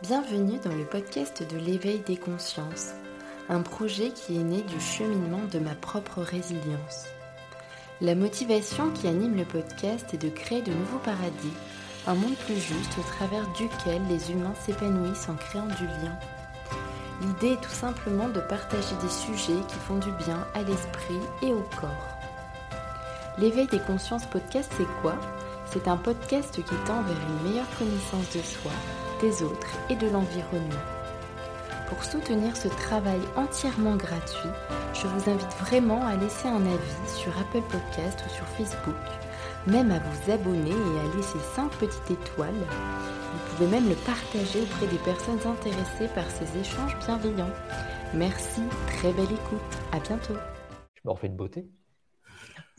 Bienvenue dans le podcast de l'éveil des consciences, un projet qui est né du cheminement de ma propre résilience. La motivation qui anime le podcast est de créer de nouveaux paradis, un monde plus juste au travers duquel les humains s'épanouissent en créant du lien. L'idée est tout simplement de partager des sujets qui font du bien à l'esprit et au corps. L'éveil des consciences podcast, c'est quoi? C'est un podcast qui tend vers une meilleure connaissance de soi des autres et de l'environnement. Pour soutenir ce travail entièrement gratuit, je vous invite vraiment à laisser un avis sur Apple Podcast ou sur Facebook, même à vous abonner et à laisser 5 petites étoiles. Vous pouvez même le partager auprès des personnes intéressées par ces échanges bienveillants. Merci, très belle écoute, à bientôt. Je me refais de beauté.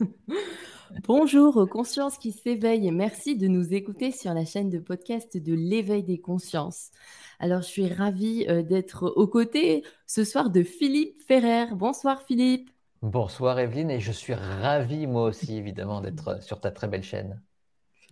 Bonjour consciences qui s'éveillent et merci de nous écouter sur la chaîne de podcast de l'éveil des consciences. Alors je suis ravie euh, d'être aux côtés ce soir de Philippe Ferrer. Bonsoir Philippe. Bonsoir Evelyne et je suis ravi moi aussi évidemment d'être sur ta très belle chaîne.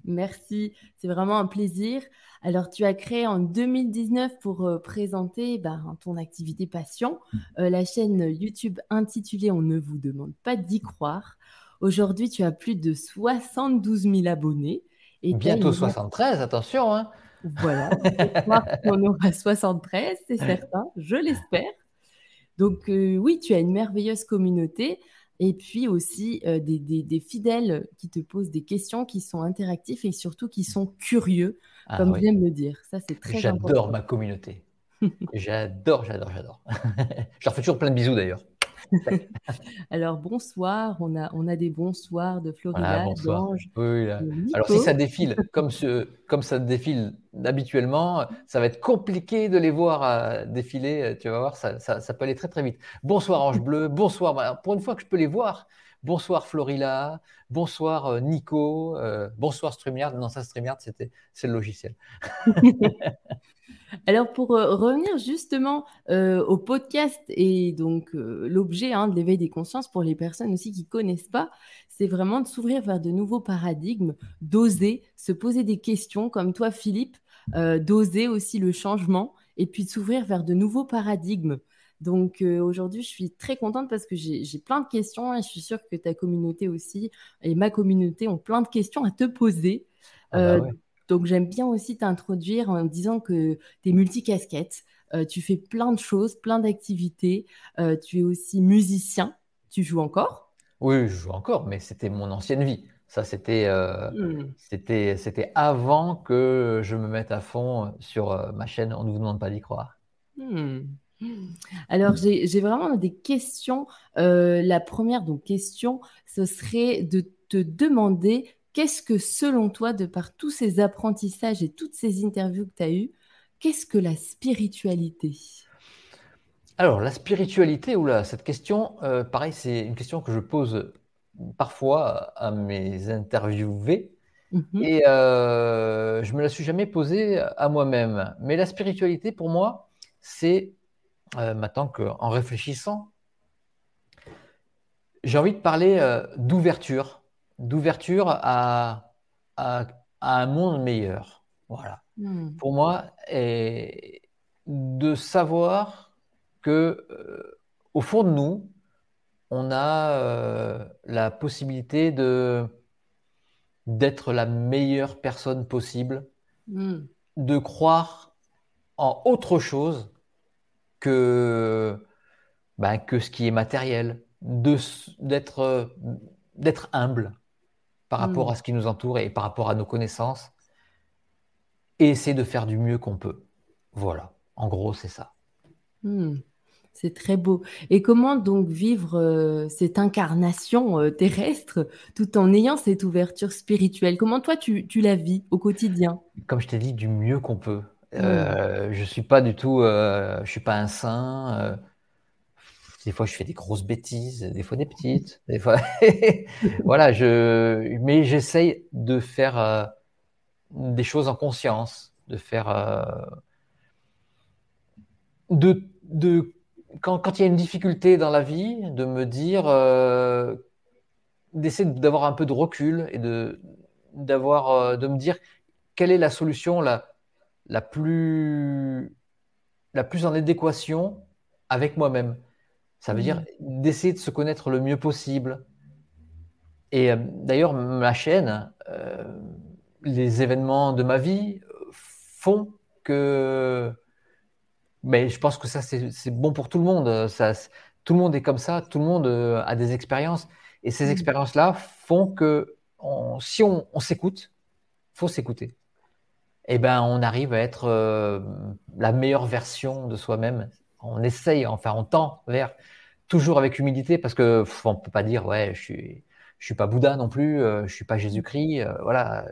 Merci, c'est vraiment un plaisir. Alors, tu as créé en 2019 pour euh, présenter ben, ton activité passion, mmh. euh, la chaîne YouTube intitulée On ne vous demande pas d'y croire. Aujourd'hui, tu as plus de 72 000 abonnés. Et Bientôt 73, attention. Hein. Voilà, on aura 73, c'est certain, je l'espère. Donc euh, oui, tu as une merveilleuse communauté et puis aussi euh, des, fidèles qui te posent des questions, qui sont interactifs et surtout qui sont curieux, ah comme oui. me le dire. Ça, c'est très J'adore ma communauté. j'adore, j'adore, j'adore. je leur fais toujours plein de bisous d'ailleurs. Alors bonsoir, on a, on a des bonsoirs de Florida, d'Ange. Alors si ça défile comme, ce, comme ça défile habituellement, ça va être compliqué de les voir euh, défiler. Tu vas voir, ça, ça, peut aller très très vite. Bonsoir Ange Bleu, bonsoir. Bah, pour une fois que je peux les voir, bonsoir Florilla, bonsoir euh, Nico, euh, bonsoir StreamYard. Non, ça StreamYard, c'était c'est le logiciel. Alors pour euh, revenir justement euh, au podcast et donc euh, l'objet hein, de l'éveil des consciences pour les personnes aussi qui connaissent pas, c'est vraiment de s'ouvrir vers de nouveaux paradigmes, d'oser se poser des questions comme toi Philippe, d'oser aussi le changement et puis de s'ouvrir vers de nouveaux paradigmes. Donc aujourd'hui, je suis très contente parce que j'ai plein de questions et je suis sûre que ta communauté aussi et ma communauté ont plein de questions à te poser. Ah bah donc j'aime bien aussi t'introduire en disant que tu es multicasquette, euh, tu fais plein de choses, plein d'activités, euh, tu es aussi musicien, tu joues encore? Oui, je joue encore, mais c'était mon ancienne vie. Ça, c'était euh, hmm. c'était c'était avant que je me mette à fond sur ma chaîne. On ne vous demande pas d'y croire. Hmm. Alors, j'ai vraiment des questions. la première donc, question, ce serait de te demander Qu'est-ce que, selon toi, de par tous ces apprentissages et toutes ces interviews que tu as eues, qu'est-ce que la spiritualité? Alors, la spiritualité, oula, cette question, euh, pareil, c'est une question que je pose parfois à mes interviewés. Mhm. Et euh, je me la suis jamais posée à moi-même. Mais la spiritualité, pour moi, c'est euh, maintenant qu'en réfléchissant, j'ai envie de parler d'ouverture d'ouverture à, à, un monde meilleur. Voilà. Hmm. Pour moi, et de savoir que euh, au fond de nous, on a euh, la possibilité de d'être la meilleure personne possible, hmm. de croire en autre chose que, ben, que ce qui est matériel, d'être d'être humble, par rapport hmm. à ce qui nous entoure et par rapport à nos connaissances et essayer de faire du mieux qu'on peut. Voilà, en gros, c'est ça. Hmm. C'est très beau. Et comment donc vivre euh, cette incarnation euh, terrestre tout en ayant cette ouverture spirituelle? Comment toi tu, tu la vis au quotidien? Comme je t'ai dit, du mieux qu'on peut. Euh, je suis pas du tout, je suis pas un saint. Des fois, je fais des grosses bêtises, des fois des petites, des fois. voilà, je. Mais j'essaye de faire euh, des choses en conscience, de faire. Euh, de, de... Quand, quand, il y a une difficulté dans la vie, de me dire. Euh, d'essayer d'avoir un peu de recul et de, d'avoir, de me dire quelle est la solution la, la plus la plus en adéquation avec moi-même. Ça veut dire d'essayer de se connaître le mieux possible. Et euh, d'ailleurs, ma chaîne, euh, les événements de ma vie font que. Mais je pense que ça, c'est bon pour tout le monde. Ça, tout le monde est comme ça, tout le monde euh, a des expériences. Et ces expériences-là font que si on, s'écoute, faut s'écouter. Eh ben, on arrive à être la meilleure version de soi-même on essaye, enfin on tend vers toujours avec humilité parce que on peut pas dire ouais je suis je suis pas Bouddha non plus, euh, je suis pas Jésus-Christ, euh, voilà.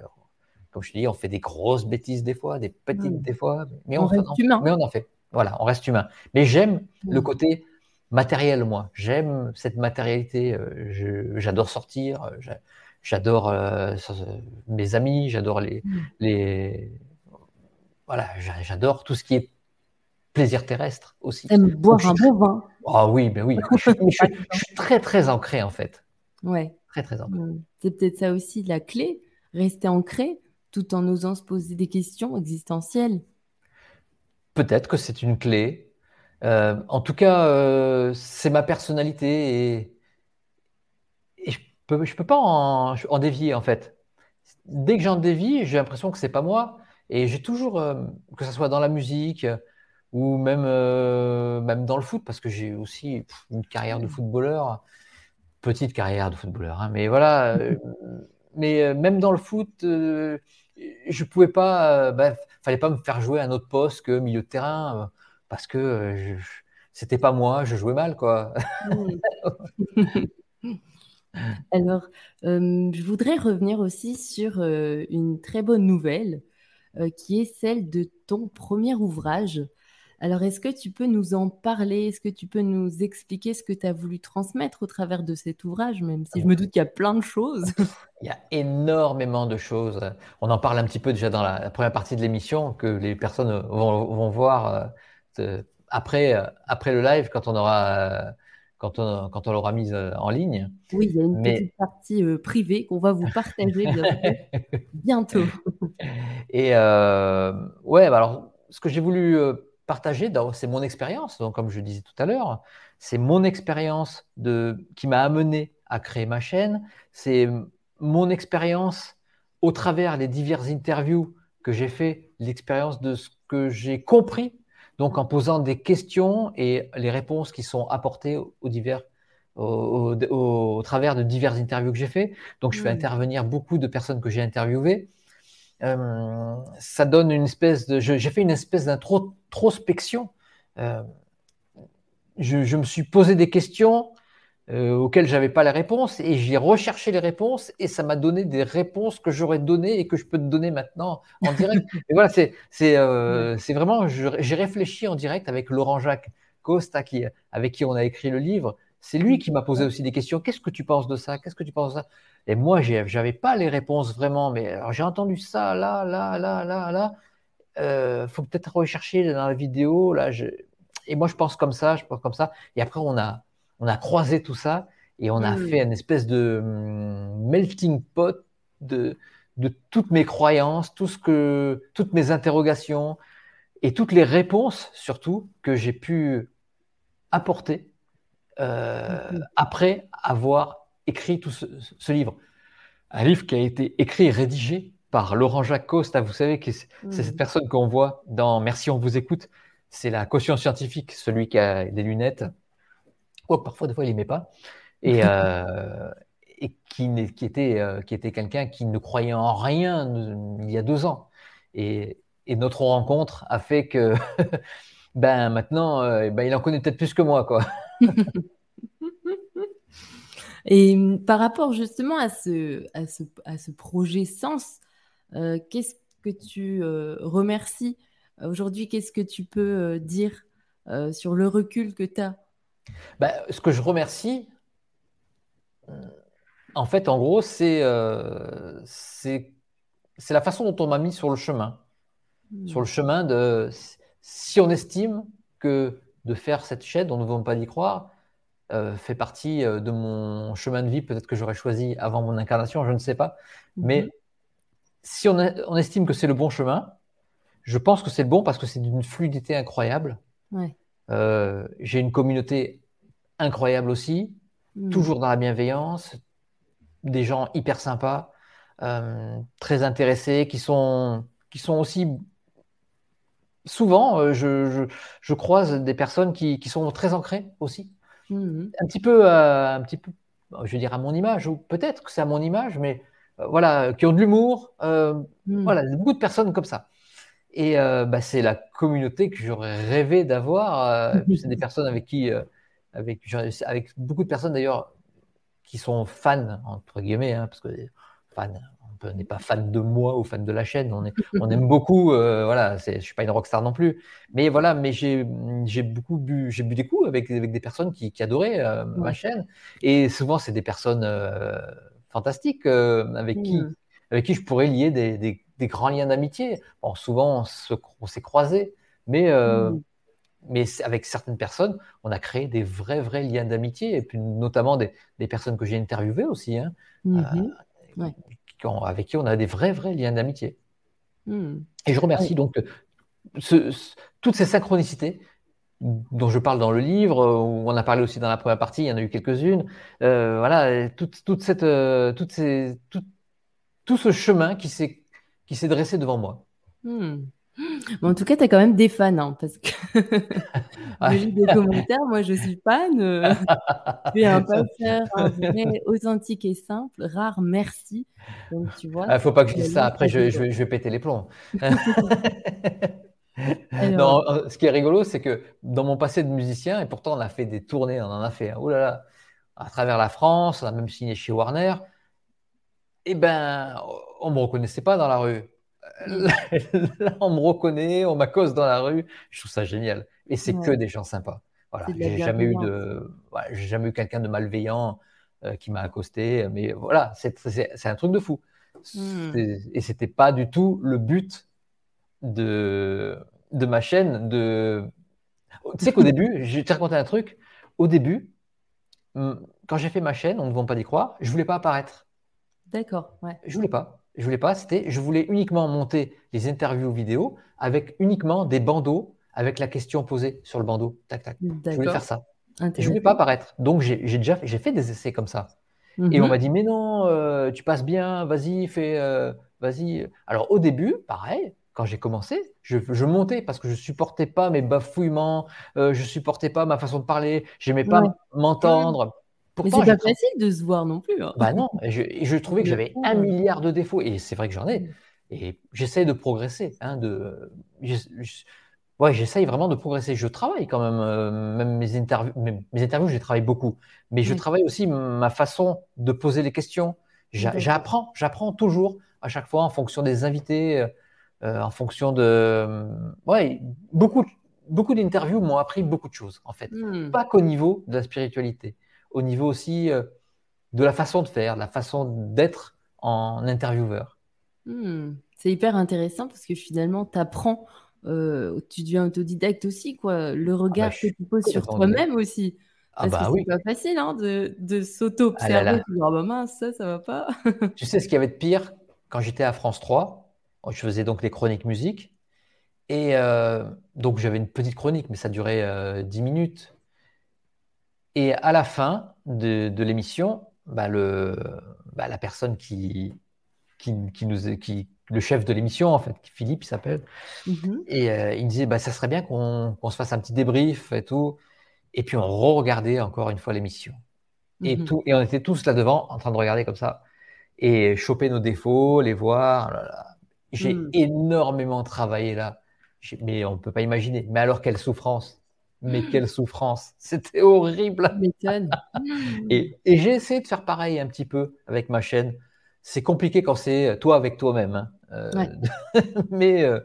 Comme je te dis, on fait des grosses bêtises des fois, des petites des fois, mais on, reste humain. Mais on en fait. Voilà, on reste humain. Mais j'aime le côté matériel, moi. J'aime cette matérialité. Euh, j'adore sortir. J'adore mes amis. J'adore les, les. Voilà, j'adore tout ce qui est plaisir terrestre aussi. T'aimes boire un bon vin. Ah oui, ben oui. je, suis, très très ancré en fait. Ouais. Très très ancré. C'est peut-être ça aussi la clé, rester ancré tout en osant se poser des questions existentielles. Peut-être que c'est une clé. Euh, en tout cas, euh, c'est ma personnalité et, je peux, je peux pas en, en, dévier en fait. Dès que j'en dévie, j'ai l'impression que c'est pas moi. Et j'ai toujours, euh, que ce soit dans la musique, ou même, euh, même dans le foot, parce que j'ai aussi une carrière de footballeur, petite carrière de footballeur, hein, mais voilà. Euh, mais euh, même dans le foot, je pouvais pas, bah, fallait pas me faire jouer à un autre poste que milieu de terrain, parce que c'était pas moi, je jouais mal, quoi. Alors, je voudrais revenir aussi sur une très bonne nouvelle, qui est celle de ton premier ouvrage, alors, est-ce que tu peux nous en parler? Est-ce que tu peux nous expliquer ce que tu as voulu transmettre au travers de cet ouvrage, même si je me doute qu'il y a plein de choses? Il y a énormément de choses. On en parle un petit peu déjà dans la, première partie de l'émission, que les personnes vont, voir euh, après, euh, après le live, quand on aura... quand on, quand on l'aura mise euh, en ligne. Oui, il y a une petite partie privée qu'on va vous partager bientôt. Et ouais, bah alors ce que j'ai voulu partager, c'est mon expérience. Donc, comme je disais tout à l'heure, c'est mon expérience qui m'a amené à créer ma chaîne. C'est mon expérience au travers des diverses interviews que j'ai fait, l'expérience de ce que j'ai compris, donc en posant des questions et les réponses qui sont apportées aux divers, au, travers de diverses interviews que j'ai fait. Donc, je fais mmh. intervenir beaucoup de personnes que j'ai interviewées. Euh, ça donne une espèce de. J'ai fait une espèce d'introspection. Euh, je, me suis posé des questions euh, auxquelles j'avais pas la réponse et j'ai recherché les réponses et ça m'a donné des réponses que j'aurais données et que je peux te donner maintenant en direct. et voilà, c'est c'est vraiment. J'ai réfléchi en direct avec Laurent Jacques Costa qui, avec qui on a écrit le livre. C'est lui qui m'a posé aussi des questions. Qu'est-ce que tu penses de ça? Qu'est-ce que tu penses de ça? Et moi, je n'avais pas les réponses vraiment, mais j'ai entendu ça, là, là, là, là, là. Il euh, faut peut-être rechercher dans la vidéo. Là, je... Et moi, je pense comme ça, je pense comme ça. Et après, on a, on a croisé tout ça et on a fait une espèce de hum, melting pot de, de toutes mes croyances, tout ce que, toutes mes interrogations et toutes les réponses, surtout, que j'ai pu apporter euh, après avoir écrit tout ce, livre. Un livre qui a été écrit et rédigé par Laurent Jacques Costa. Vous savez que c'est cette mm. personne qu'on voit dans Merci, on vous écoute. C'est la caution scientifique, celui qui a des lunettes. Oh, parfois, des fois, il ne met pas. Et, euh, et qui, qui, était, euh, qui était quelqu'un qui ne croyait en rien il y a deux ans. Et, et notre rencontre a fait que ben, maintenant, euh, ben, il en connaît peut-être plus que moi. quoi. Et hum, par rapport justement à ce, à ce, à ce projet Sens, euh, qu'est-ce que tu euh, remercies? Aujourd'hui Qu'est-ce que tu peux euh, dire sur le recul que tu as bah, Ce que je remercie, en fait, en gros, c'est c'est la façon dont on m'a mis sur le chemin. Mmh. Sur le chemin de si on estime que de faire cette chaîne, on ne veut pas d'y croire, euh, fait partie euh, de mon chemin de vie, peut-être que j'aurais choisi avant mon incarnation, je ne sais pas. Mais mhm. si on, estime que c'est le bon chemin, je pense que c'est le bon parce que c'est d'une fluidité incroyable. j'ai une communauté incroyable aussi, hmm. toujours dans la bienveillance, des gens hyper sympas, très intéressés, qui sont, qui sont aussi souvent, je, je, croise des personnes qui, qui, sont très ancrées aussi. Hmm. Un petit peu, un petit peu, je veux dire à mon image, ou peut-être que c'est à mon image, mais euh, voilà, qui ont de l'humour. Euh, hmm. Voilà, beaucoup de personnes comme ça. Et euh, bah, c'est la communauté que j'aurais rêvé d'avoir. c'est des personnes avec qui, avec, avec beaucoup de personnes d'ailleurs, qui sont fans, entre guillemets, hein, parce que fans, on n'est pas fan de moi ou fan de la chaîne, on, est, on aime beaucoup, voilà, je ne suis pas une rockstar non plus, mais voilà, mais j'ai beaucoup bu, j'ai bu des coups avec, avec des personnes qui, qui adoraient ma chaîne, et souvent c'est des personnes fantastique euh, avec, qui, avec qui je pourrais lier des, des, grands liens d'amitié. Bon, souvent, on s'est croisés, mais, euh, mmh. mais avec certaines personnes, on a créé des vrais, vrais liens d'amitié, et puis notamment des, des personnes que j'ai interviewées aussi, hein, mmh euh, avec qui on a des vrais, vrais liens d'amitié. Et je remercie donc ce, toutes ces synchronicités dont je parle dans le livre, euh, où on a parlé aussi dans la première partie, il y en a eu quelques-unes. Euh, voilà, toute, toute cette, euh, toutes ces, tout, tout, ce chemin qui s'est, qui s'est dressé devant moi. En tout cas, tu as quand même des fans, hein, parce que j'ai des commentaires, moi je suis fan. tu es un passeur, un vrai, authentique et simple, rare, merci. Donc, tu vois. Il ah, faut pas que je dise ça, après je, je, vais, je vais péter les plombs. non, ce qui est rigolo, c'est que dans mon passé de musicien, et pourtant on a fait des tournées, on en a fait, oh là là, à travers la France, on a même signé chez Warner, et eh ben, on me reconnaissait pas dans la rue. Là, on me reconnaît, on m'accoste dans la rue. Je trouve ça génial. Et c'est que des gens sympas. Voilà, j'ai jamais eu de, j'ai jamais eu quelqu'un de malveillant euh, qui m'a accosté. Mais voilà, c'est un truc de fou. Mm. Et c'était pas du tout le but de, de ma chaîne. De... Tu sais qu'au début, je vais te raconter un truc. Au début, quand j'ai fait ma chaîne, on ne vont pas d'y croire, je voulais pas apparaître. D'accord, ouais. Je voulais pas. Je voulais pas. C'était, je voulais uniquement monter les interviews vidéo avec uniquement des bandeaux avec la question posée sur le bandeau. Tac, tac. Je voulais faire ça. Je voulais pas apparaître. Donc j'ai déjà j'ai fait des essais comme ça. Et on mhm. m'a dit mais non, euh, tu passes bien, vas-y, fais, euh, vas-y. Alors au début, pareil, quand j'ai commencé, je, montais parce que je supportais pas mes bafouillements, euh, je supportais pas ma façon de parler, j'aimais pas m'entendre. Mais c'est pas facile de se voir non plus. Hein. Bah non, je, je trouvais que j'avais un milliard de défauts et c'est vrai que j'en ai. Mm. Et j'essaie de progresser. Hein, de, ouais, j'essaye vraiment de progresser. Je travaille quand même, euh, même mes interviews, mes, interviews, je travaille beaucoup. Mais je travaille aussi ma façon de poser les questions. J'apprends, j'apprends toujours à chaque fois en fonction des invités. Euh, euh, en fonction de. Ouais, beaucoup, beaucoup d'interviews m'ont appris beaucoup de choses, en fait. Hmm. Pas qu'au niveau de la spiritualité, au niveau aussi euh, de la façon de faire, de la façon d'être en intervieweur. Hmm. C'est hyper intéressant parce que finalement, tu apprends, euh, tu deviens autodidacte aussi, quoi. Le ah regard bah, que tu poses sur toi-même aussi. Ah parce ah bah que c'est pas facile hein, de, de s'auto-observer. Ah dire, bah mince, ça, ça va pas. tu sais ce qui avait de pire? Quand j'étais à France 3 je faisais donc les chroniques musique. Et euh, donc j'avais une petite chronique, mais ça durait euh, 10 minutes. Et à la fin de, l'émission, bah, le, bah, la personne qui, qui, nous, qui, le chef de l'émission, en fait, Philippe, il s'appelle, mm-hmm. et euh, il me disait, bah, ça serait bien qu'on se fasse un petit débrief et tout. Et puis on re-regardait encore une fois l'émission. Et, tout, et on était tous là devant, en train de regarder comme ça, et choper nos défauts, les voir. Oh j'ai hmm. énormément travaillé là. Mais on ne peut pas imaginer. Mais alors, quelle souffrance. Mais hmm. quelle souffrance. C'était horrible. et, et j'ai essayé de faire pareil un petit peu avec ma chaîne. C'est compliqué quand c'est toi avec toi-même. Hein. Euh, mais, euh,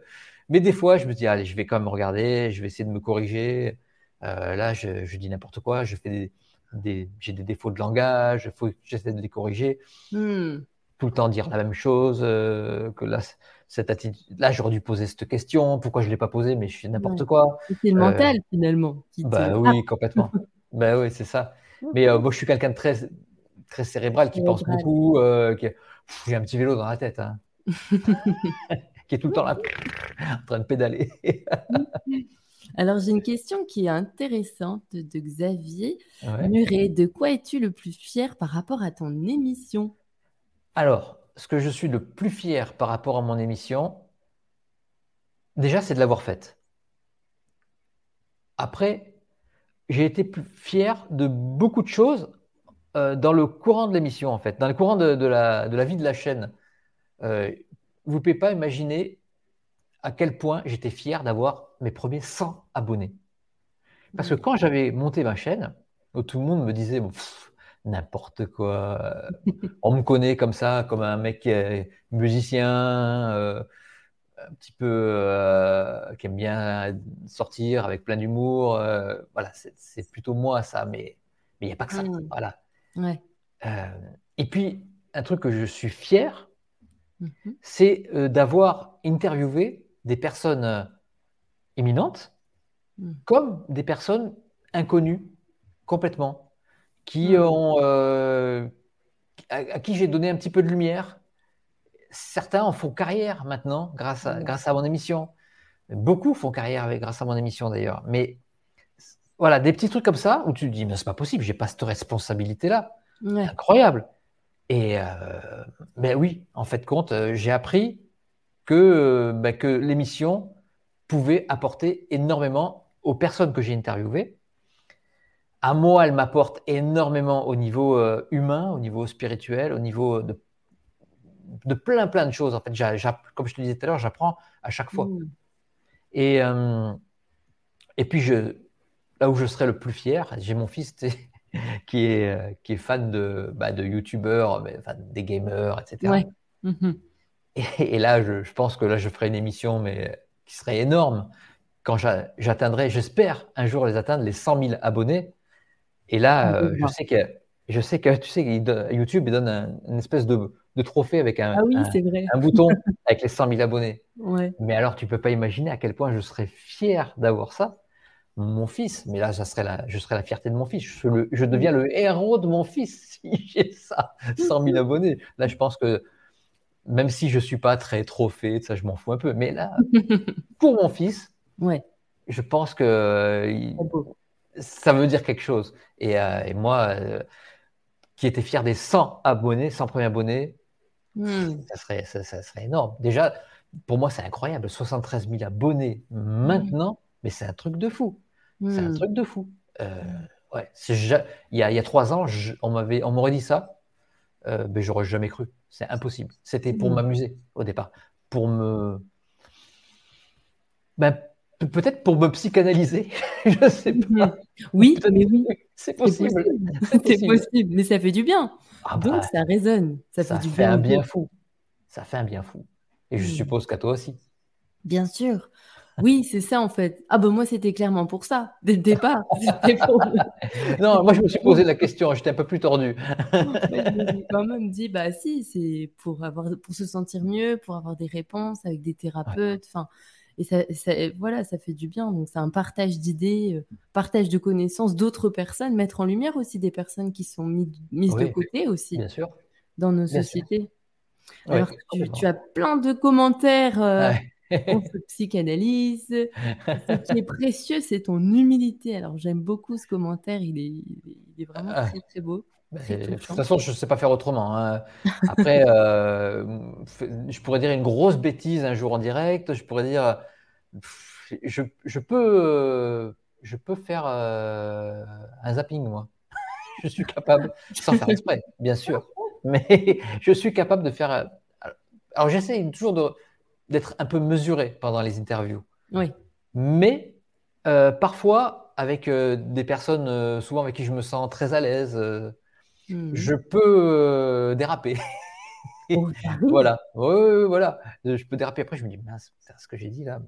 mais des fois, je me dis, allez, je vais quand même regarder, je vais essayer de me corriger. Euh, là, je, dis n'importe quoi, je fais des, j'ai des défauts de langage, j'essaie de les corriger. Hmm. Tout le temps dire la même chose, que là, cette attitude. Là, j'aurais dû poser cette question. Pourquoi je ne l'ai pas posée Mais je suis n'importe quoi. C'est le mental, euh, finalement. bah oui, complètement. bah oui, c'est ça. Mais euh, moi, je suis quelqu'un de très, très cérébral qui pense beaucoup. Euh, j'ai un petit vélo dans la tête. Hein. qui est tout le temps là, en train de pédaler. Alors, j'ai une question qui est intéressante de Xavier Muret. De quoi es-tu le plus fier par rapport à ton émission? Alors, ce que je suis le plus fier par rapport à mon émission, déjà, c'est de l'avoir faite. Après, j'ai été plus fier de beaucoup de choses euh, dans le courant de l'émission, en fait, dans le courant de, la, vie de la chaîne. Euh, vous ne pouvez pas imaginer à quel point j'étais fier d'avoir mes premiers 100 abonnés. Parce que quand j'avais monté ma chaîne, tout le monde me disait n'importe quoi. On me connaît comme ça, comme un mec qui est musicien, euh, un petit peu euh, qui aime bien sortir avec plein d'humour. Euh, voilà, c'est plutôt moi ça, mais il n'y a pas que ça. Mmh. Voilà. et puis, un truc que je suis fier, mmh c'est d'avoir interviewé des personnes éminentes mmh. comme des personnes inconnues complètement, qui mmh. ont, euh, à, qui j'ai donné un petit peu de lumière. Certains en font carrière maintenant grâce à, mmh. grâce à mon émission. Beaucoup font carrière avec, grâce à mon émission d'ailleurs. Mais voilà, des petits trucs comme ça où tu te dis, mais c'est pas possible, j'ai pas cette responsabilité-là. Incroyable. Et euh, ben oui, en fait, compte, euh, j'ai appris que, ben, que l'émission pouvait apporter énormément aux personnes que j'ai interviewées. À moi, elle m'apporte énormément au niveau euh, humain, au niveau spirituel, au niveau de, de plein, plein de choses. En fait, comme je te disais tout à l'heure, j'apprends à chaque fois. Mmh. Et, euh, et puis, je, là où je serais le plus fier, j'ai mon fils qui, est, euh, qui est fan de, bah, de YouTubeurs, des gamers, etc. Mmh et, et, là, je, je, pense que là, je ferai une émission, mais qui serait énorme quand j'atteindrai, j'espère un jour les atteindre, les 100 000 abonnés. Et là, euh, je sais que, je sais que tu sais, YouTube il donne une espèce de, trophée avec un, ah un, bouton avec les 100 000 abonnés. Mais alors, tu peux pas imaginer à quel point je serais fier d'avoir ça. Mon fils, mais là, ça serait la, je serais la fierté de mon fils. Je, je deviens le héros de mon fils si j'ai ça, 100 000 abonnés. Là, je pense que même si je suis pas très trophée, ça, je m'en fous un peu. Mais là, pour mon fils, ouais. je pense que ça veut dire quelque chose. Et, euh, moi, euh, qui étais fier des 100 abonnés, 100 premiers abonnés, hmm. ça, serait, ça, serait énorme. Déjà, pour moi, c'est incroyable. 73 000 abonnés maintenant, mais c'est un truc de fou. C'est un hmm. truc de fou. Euh, ouais, il, y a, il y a trois ans, on m'aurait dit ça, ben, j'aurais jamais cru. C'est impossible. C'était pour m'amuser au départ, pour me, ben, peut-être pour me psychanalyser. je sais pas. Mmh. Oui, mais oui, c'est possible. C'est possible. mais ça fait du bien. Ah Donc bah, ça résonne, ça, fait du fait un bien fou. Ça fait un bien fou. Et je mmh. suppose qu'à toi aussi. Bien sûr. Oui, c'est ça en fait. Ah ben moi c'était clairement pour ça, dès le départ. non, moi je me suis posé la question, j'étais un peu plus tordu. J'ai quand même dit, bah si, c'est pour, avoir, pour se sentir mieux, pour avoir des réponses avec des thérapeutes. Enfin, Et ça, voilà, ça fait du bien. Donc c'est un partage d'idées, euh, partage de connaissances d'autres personnes, mettre en lumière aussi des personnes qui sont mises de côté aussi bien sûr. dans nos sociétés. Alors tu, as plein de commentaires. Euh, on se psychanalyse. Ce qui est précieux, c'est ton humilité. Alors, j'aime beaucoup ce commentaire. Il est, vraiment ah. très, très beau. Bah, de toute façon, je ne sais pas faire autrement. Hein. Après, euh, je pourrais dire une grosse bêtise un jour en direct. Je pourrais dire, je, peux, je peux faire euh, un zapping, moi. je suis capable, sans faire exprès, bien sûr. Mais je suis capable de faire. Alors, j'essaie toujours de, d'être un peu mesuré pendant les interviews. Oui. Mais euh, parfois, avec euh, des personnes euh, souvent avec qui je me sens très à l'aise, hmm. je peux déraper. Oh, voilà. voilà. Je peux déraper. Après, je me dis, mince, ce que j'ai dit là.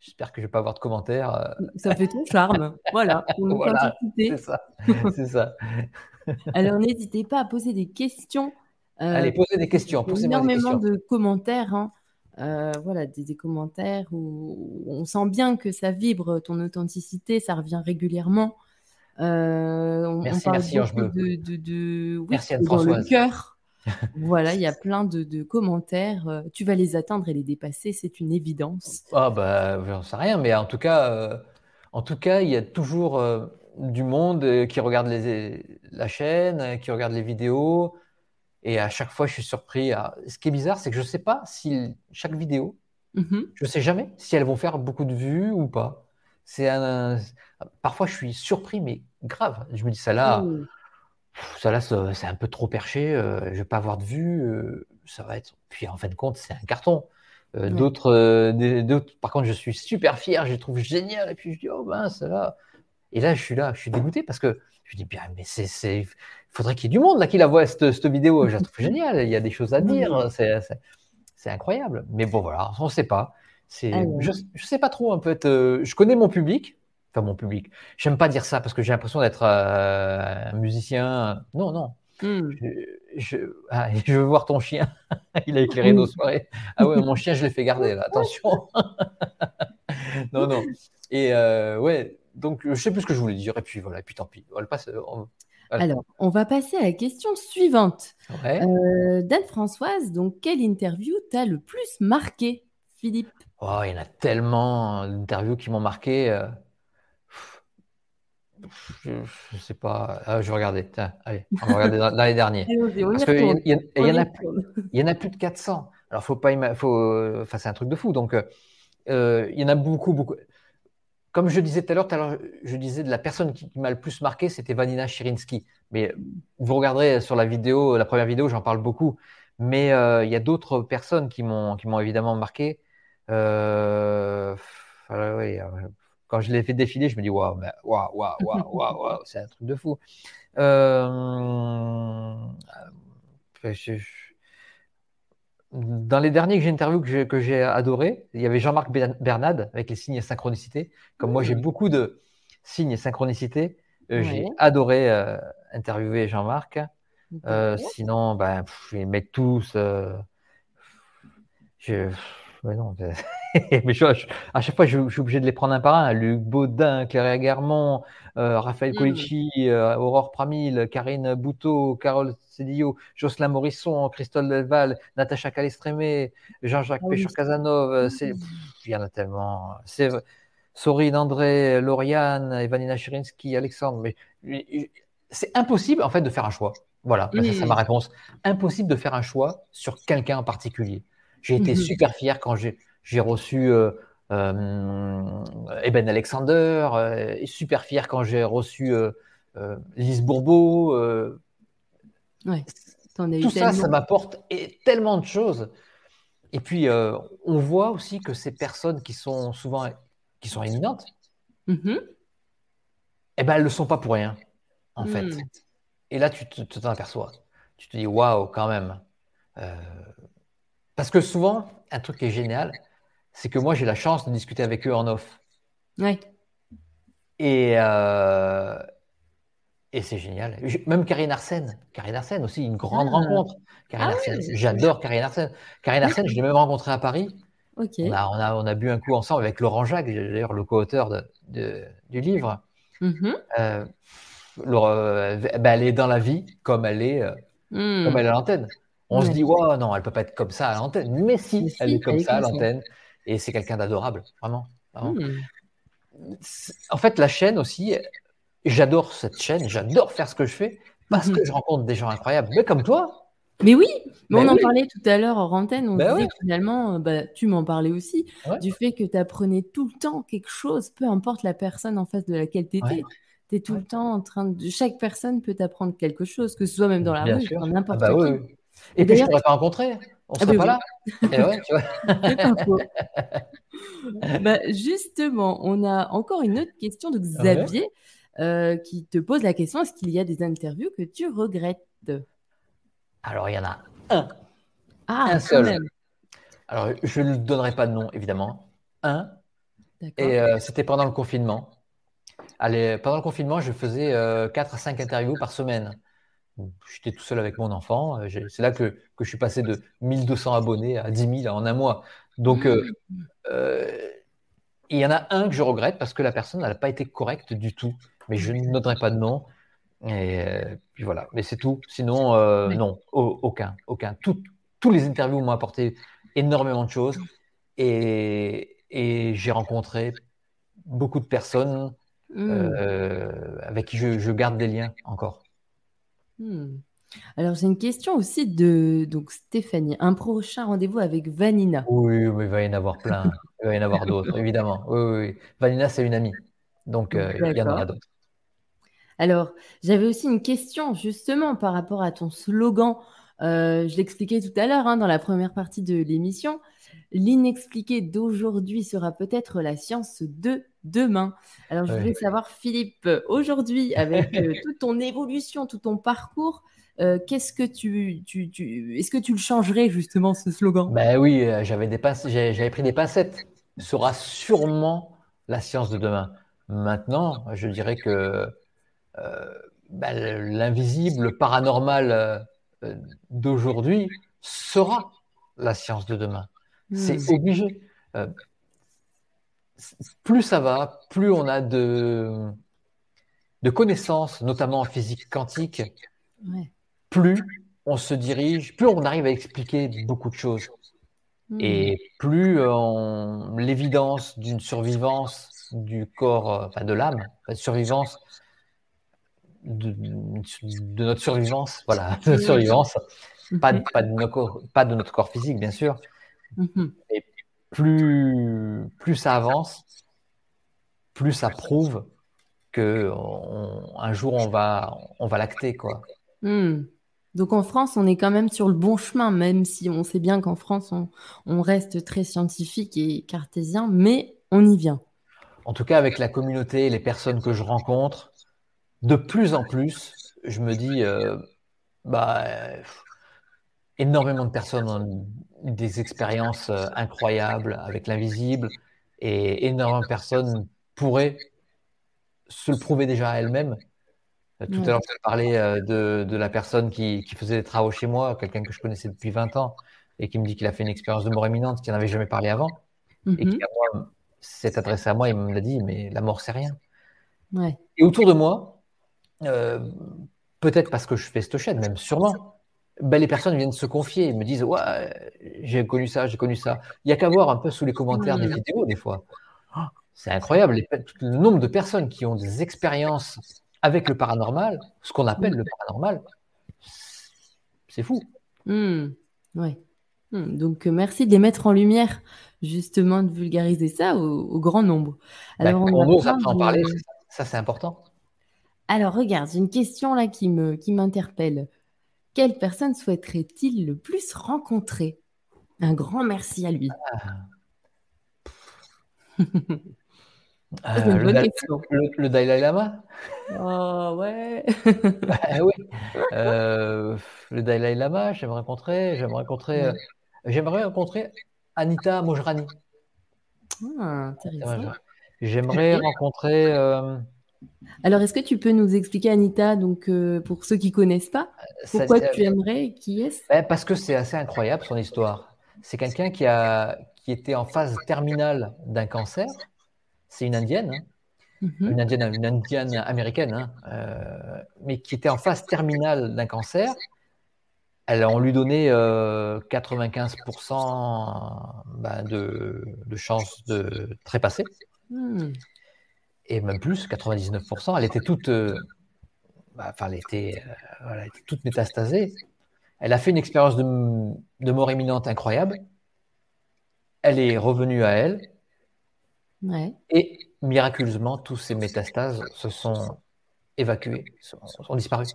J'espère que je ne vais pas avoir de commentaires. Ça fait ton charme. voilà. voilà c'est ça. c'est ça. Alors, n'hésitez pas à poser des questions. Allez, posez des questions. Posez énormément de commentaires. Hein. Euh, voilà, des, commentaires où, on sent bien que ça vibre ton authenticité, ça revient régulièrement. Euh, on, merci, parle merci, de, de, de, oui, merci dans le cœur. voilà, il y a plein de, commentaires. Euh, tu vas les atteindre et les dépasser, c'est une évidence. Ah bah, j'en sais rien, mais en tout cas, En tout cas, il y a toujours du monde qui regarde la chaîne, qui regarde les vidéos. Et à chaque fois, je suis surpris. Ce qui est bizarre, c'est que je ne sais pas si chaque vidéo, mmh je ne sais jamais si elles vont faire beaucoup de vues ou pas. C'est un... Parfois, je suis surpris, mais grave. Je me dis, ça là, mmh. ça là, c'est un peu trop perché. je ne vais pas avoir de vues. ça va être. Puis en fin de compte, c'est un carton. Euh, euh, d'autres, par contre, je suis super fier, je les trouve génial. Et puis je dis, oh ben, ça là. Et là, je suis là, je suis dégoûté parce que je dis, bien, mais c'est, faudrait qu'il y ait du monde là qui la voit cette, cette vidéo. Je la trouve géniale, il y a des choses à dire, c'est, incroyable. Mais bon, voilà, on ne sait pas. C'est, ah je ne sais pas trop, en fait. Euh, je connais mon public, enfin mon public. J'aime pas dire ça parce que j'ai l'impression d'être un musicien. Non, non. Hmm. Je, ah, je, veux voir ton chien. Il a éclairé nos soirées. Ah ouais, mon chien, je l'ai fait garder là. Attention. non, non. Et euh, ouais, donc je sais plus ce que je voulais dire. Et puis voilà, et puis tant pis. On va Alors, on va passer à la question suivante. Euh, D'Anne-Françoise, donc quelle interview t'a le plus marqué, Philippe? Oh, Il y en a tellement d'interviews qui m'ont marqué. Euh, je, ne sais pas. Ah, je vais regarder. Tiens, allez, on va regarder dans, les derniers. Parce qu'il y, y, en a, y en a plus de 400. Alors, faut pas, faut, enfin, c'est un truc de fou. Donc, euh, il y en a beaucoup, beaucoup. Comme je disais tout à l'heure, je disais de la personne qui, m'a le plus marqué, c'était Vanina Chirinsky. Mais vous regarderez sur la vidéo, la première vidéo, j'en parle beaucoup. Mais euh, il y a d'autres personnes qui m'ont, qui m'ont évidemment marqué. Euh, oui, quand je l'ai fait défiler, je me dis waouh, waouh, waouh, waouh, waouh, c'est un truc de fou. Euh, dans les derniers que j'ai interviewés que j'ai adoré, il y avait Jean-Marc Bernad avec les signes et synchronicité. Comme moi, j'ai mmh. beaucoup de signes et synchronicité, euh, j'ai adoré euh, interviewer Jean-Marc. sinon, ben, je les mets tous. je, non, mais à chaque fois, je, suis obligé de les prendre un par un. Luc Baudin, Claire Garmont, euh, Raphaël mmh. euh, Aurore Pramil, Karine Bouteau, Carole Cédillo, Jocelyn Morisson, Christophe Delval, Natacha Calestrémé, Jean-Jacques ah Pécheur-Casanov. Euh. Il y en a tellement. Sorine André, Lauriane, Evanina Chirinsky, Alexandre. Mais c'est impossible, en fait, de faire un choix. Voilà, c'est ça, ma mmh. réponse. Impossible de faire un choix sur quelqu'un en particulier. J'ai été super fier quand j'ai reçu euh, euh, Eben Alexander, euh, super fier quand j'ai reçu Lise Bourbeau. Ouais, tout ça, ça m'apporte tellement de choses. Et puis, on voit aussi que ces personnes qui sont souvent qui sont éminentes, mm-hmm. eh ben, elles ne le sont pas pour rien, en fait. Mm. Et là, tu t'en aperçois. Tu te dis, waouh, quand même. Parce que souvent, un truc qui est génial, c'est que moi, j'ai la chance de discuter avec eux en off. Et, euh, et c'est génial. Même Karine Arsène. Karine Arsène aussi, une grande ah. rencontre. Karine ah J'adore Karine Arsène. Karine Arsène, je l'ai même rencontrée à Paris. On, a, on, a, on, a, bu un coup ensemble avec Laurent Jacques, d'ailleurs le co-auteur de, du livre. Mm-hmm. Euh, euh, ben, elle est dans la vie comme elle est, mm. comme elle est à l'antenne. On se dit, wow, non, elle peut pas être comme ça à l'antenne. Mais si, elle est comme ça à l'antenne. Et c'est quelqu'un d'adorable, vraiment. Hmm. En fait, la chaîne aussi, j'adore cette chaîne, j'adore faire ce que je fais parce hmm. que je rencontre des gens incroyables, mais comme toi. Mais oui, mais on en parlait tout à l'heure en antenne, on disait que finalement, bah, tu m'en parlais aussi, du fait que tu apprenais tout le temps quelque chose, peu importe la personne en face de laquelle tu étais. Tu es tout le temps en train de. Chaque personne peut t'apprendre quelque chose, que ce soit même dans la rue, dans n'importe ah bah, qui. Et, puis, je ne t'aurais pas rencontré. On ne ah serait pas là. Et ouais, tu vois. bah, justement, on a encore une autre question de Xavier euh, qui te pose la question est-ce qu'il y a des interviews que tu regrettes? Alors, il y en a un. Ah, un seul. Alors, je ne donnerai pas de nom, évidemment. Un. Et euh, c'était pendant le confinement. Allez, pendant le confinement, je faisais euh, 4 à 5 interviews par semaine. J'étais tout seul avec mon enfant. Euh, c'est là que, je suis passé de 1200 abonnés à 10 000 en un mois. Donc, euh, euh, il y en a un que je regrette parce que la personne n'a pas été correcte du tout. Mais je ne noterai pas de nom. Et puis voilà. Mais c'est tout. Sinon, non, aucun. aucun. tous les interviews m'ont apporté énormément de choses. Et, et j'ai rencontré beaucoup de personnes mmh. avec qui je, garde des liens encore. Mmh. Alors, j'ai une question aussi de donc Stéphanie. Un prochain rendez-vous avec Vanina. Oui, oui, il va y en avoir plein. il va y en avoir d'autres, évidemment. Oui, oui, Vanina, c'est une amie. Donc, euh, il y en aura d'autres. Alors, j'avais aussi une question justement par rapport à ton slogan. Euh, je l'expliquais tout à l'heure hein, dans la première partie de l'émission. L'inexpliqué d'aujourd'hui sera peut-être la science de demain. Alors, je voulais savoir, Philippe, aujourd'hui, avec euh, toute ton évolution, tout ton parcours, euh, qu'est-ce que tu, tu, est-ce que tu le changerais justement ce slogan? Ben oui, euh, j'avais des j'avais pris des pincettes. Ce sera sûrement la science de demain. Maintenant, je dirais que euh, ben, l'invisible, le paranormal d'aujourd'hui sera la science de demain. C'est hmm. obligé. Plus ça va, plus on a de, de connaissances, notamment en physique quantique, ouais plus on se dirige, plus on arrive à expliquer beaucoup de choses. Hmm. Et plus l'évidence d'une survivance du corps, euh, enfin de l'âme, de survivance de, notre survivance, voilà, de survivance, pas, de, pas, de notre, pas de notre corps physique, bien sûr. Et plus, plus ça avance, plus ça prouve que un jour on va, on va l'acter, quoi. Hmm. Donc en France, on est quand même sur le bon chemin, même si on sait bien qu'en France, on, reste très scientifique et cartésien, mais on y vient. En tout cas, avec la communauté, les personnes que je rencontre, de plus en plus, je me dis, euh, bah, énormément de personnes ont des expériences euh, incroyables avec l'invisible et énormément de personnes pourraient se le prouver déjà à elles-mêmes euh, tout à l'heure, tu parlais euh, de, de, la personne qui, qui, faisait des travaux chez moi, quelqu'un que je connaissais depuis 20 ans, et qui me dit qu'il a fait une expérience de mort imminente, qu'il n'en avait jamais parlé avant, et qui s'est adressé à moi et me l'a dit, mais la mort, c'est rien. Ouais. Et autour de moi, euh, peut-être parce que je fais cette chaîne, même sûrement, ben, les personnes viennent se confier, ils me disent Ouais, j'ai connu ça, j'ai connu ça. Il n'y a qu'à voir un peu sous les commentaires des vidéos, des fois. Oh, c'est incroyable, le nombre de personnes qui ont des expériences avec le paranormal, ce qu'on appelle le paranormal, c'est fou. Hmm. ouais. Hmm. Donc, euh, merci de les mettre en lumière, justement, de vulgariser ça au, grand nombre. Bah, Alors, on, ose en parler, ça c'est important. Alors, regarde, une question là qui me qui m'interpelle. Quelle personne souhaiterait-il le plus rencontrer? Un grand merci à lui. Ah. Euh, le, Dalai Lama? Oh ouais bah, oui. Euh, le Dalai Lama, j'aimerais rencontrer, j'aimerais rencontrer, euh, j'aimerais rencontrer Anita Mojrani. Ah, j'aimerais rencontrer. Alors, est-ce que tu peux nous expliquer, Anita, donc pour ceux qui connaissent pas, pourquoi tu aimerais, qui est-ce? Ben, Parce que c'est assez incroyable son histoire. C'est quelqu'un qui a qui était en phase terminale d'un cancer c'est une indienne, hein. mhm. une indienne, une indienne américaine, hein, euh, mais qui était en phase terminale d'un cancer. Elle, on lui donnait 95% euh, ben, de, de chances de trépasser. Hmm. Et même plus, 99%. Elle était toute, euh, bah, enfin, elle était, elle était toute métastasée. Elle a fait une expérience de, de mort imminente incroyable. Elle est revenue à elle. Et miraculeusement, tous ces métastases se sont évacuées, sont, sont disparues.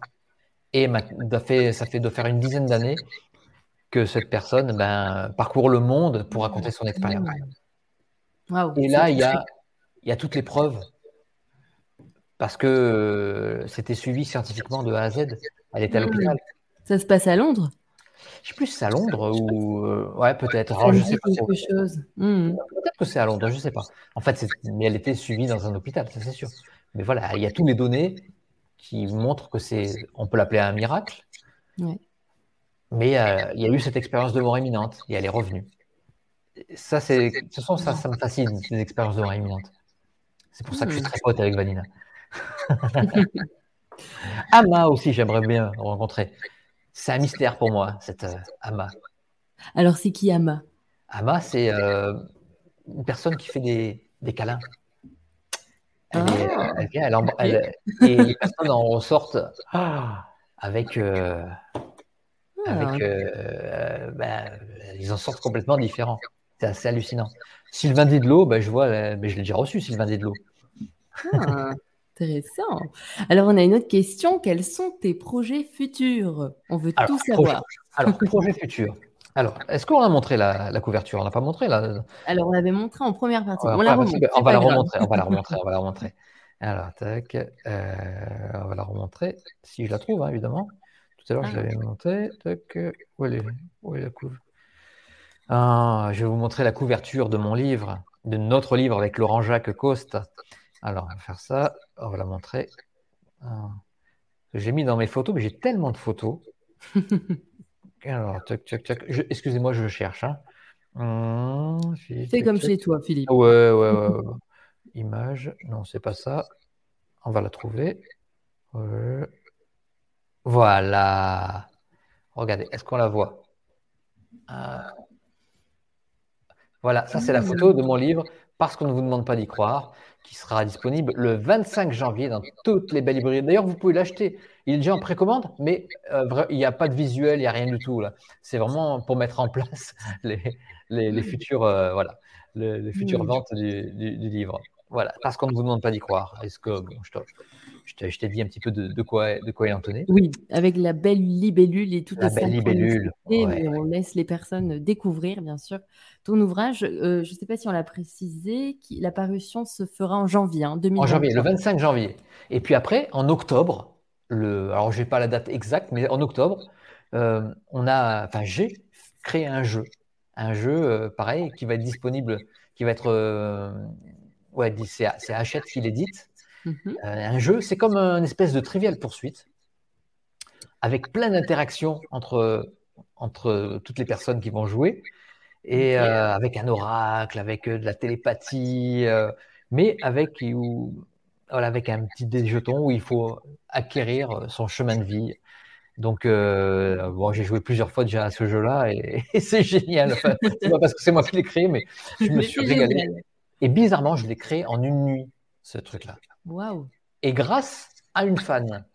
Et ça fait, ça fait de faire une dizaine d'années que cette personne ben, parcourt le monde pour raconter son expérience. et là, il y a, y a toutes les preuves. Parce que euh, c'était suivi scientifiquement de A à Z. Elle était à hmm. l'hôpital. Ça se passe à Londres? Je sais plus si c'est à Londres ou. Euh, ouais, peut-être. Oh, je sais pas. Hmm. Peut-être que c'est à Londres, je sais pas. En fait, mais elle était suivie dans un hôpital, ça c'est sûr. Mais voilà, il y a tous les données qui montrent que c'est. On peut l'appeler un miracle. Mais euh, il y a eu cette expérience de mort imminente et elle est revenue. Ça, c'est. Ce sont ça, ça me fascine, les expériences de mort imminente. C'est pour ça que je suis hmm. très pote avec Vanina. Ama aussi, j'aimerais bien rencontrer. C'est un mystère pour moi, cette euh, Ama. Alors, c'est qui Ama? Ama, c'est euh, une personne qui fait des, câlins. Elle, vient, elle, et les personnes en ressortent ah, avec, avec ben, ils en sortent complètement différents. C'est assez hallucinant. Sylvain Didlot, ben, je vois, mais je l'ai déjà reçu, Sylvain Didlot. Ah, intéressant. Alors, on a une autre question. Quels sont tes projets futurs? On veut tout savoir. alors, projets futurs. Alors, est-ce qu'on a montré la, couverture? On n'a pas montré là? Alors, on l'avait montré en première partie. on, la remonte, on va la remontrer. On va la remontrer. on va la remontrer. Alors, tac. Euh, on va la remontrer. Si je la trouve, hein, évidemment. Tout à l'heure, je ah. l'avais montrée. Tac. Où, est, où est la couve? Ah, Je vais vous montrer la couverture de mon livre, de notre livre avec Laurent Jacques Coste. Alors, on va faire ça. On va la montrer. Ah. J'ai mis dans mes photos, mais j'ai tellement de photos. Alors. Excusez-moi, je cherche. Hein. Hum, C'est comme chez toi, Philippe. Ouais, ouais, ouais. Image. Non, c'est pas ça. On va la trouver. Voilà. Regardez, est-ce qu'on la voit? Euh, Voilà, ça c'est la photo de mon livre Parce qu'on ne vous demande pas d'y croire qui sera disponible le 25 janvier dans toutes les belles librairies. D'ailleurs, vous pouvez l'acheter. Il est déjà en précommande, mais euh, il n'y a pas de visuel, il n'y a rien du tout. là. C'est vraiment pour mettre en place les, les, futures, euh, voilà, les, futures ventes du, livre. Voilà, parce qu'on ne vous demande pas d'y croire. Est-ce que bon, je t'ai dit un petit peu de, quoi, de quoi en tenait Oui, avec la belle libellule et toute la belle libellule. On laisse les personnes découvrir, bien sûr, ton ouvrage. Euh, je ne sais pas si on l'a précisé, la parution se fera en janvier hein, En janvier, le 25 janvier. Et puis après, en octobre, le, alors je n'ai pas la date exacte, mais en octobre, euh, on a, enfin j'ai créé un jeu, un jeu euh, pareil qui va être disponible, qui va être, ouais, c'est Hachette qui l'édite Mhm. Euh, un jeu, c'est comme une espèce de trivial poursuite avec plein d'interactions entre, entre toutes les personnes qui vont jouer et euh, avec un oracle, avec euh, de la télépathie, mais avec, voilà, avec un petit des jetons où il faut acquérir son chemin de vie. Donc, bon, j'ai joué plusieurs fois déjà à ce jeu-là et, c'est génial. Enfin, pas parce que c'est moi qui l'ai créé, mais je me suis régalé. Et bizarrement, je l'ai créé en une nuit, ce truc-là. Waouh. Et grâce à une fan.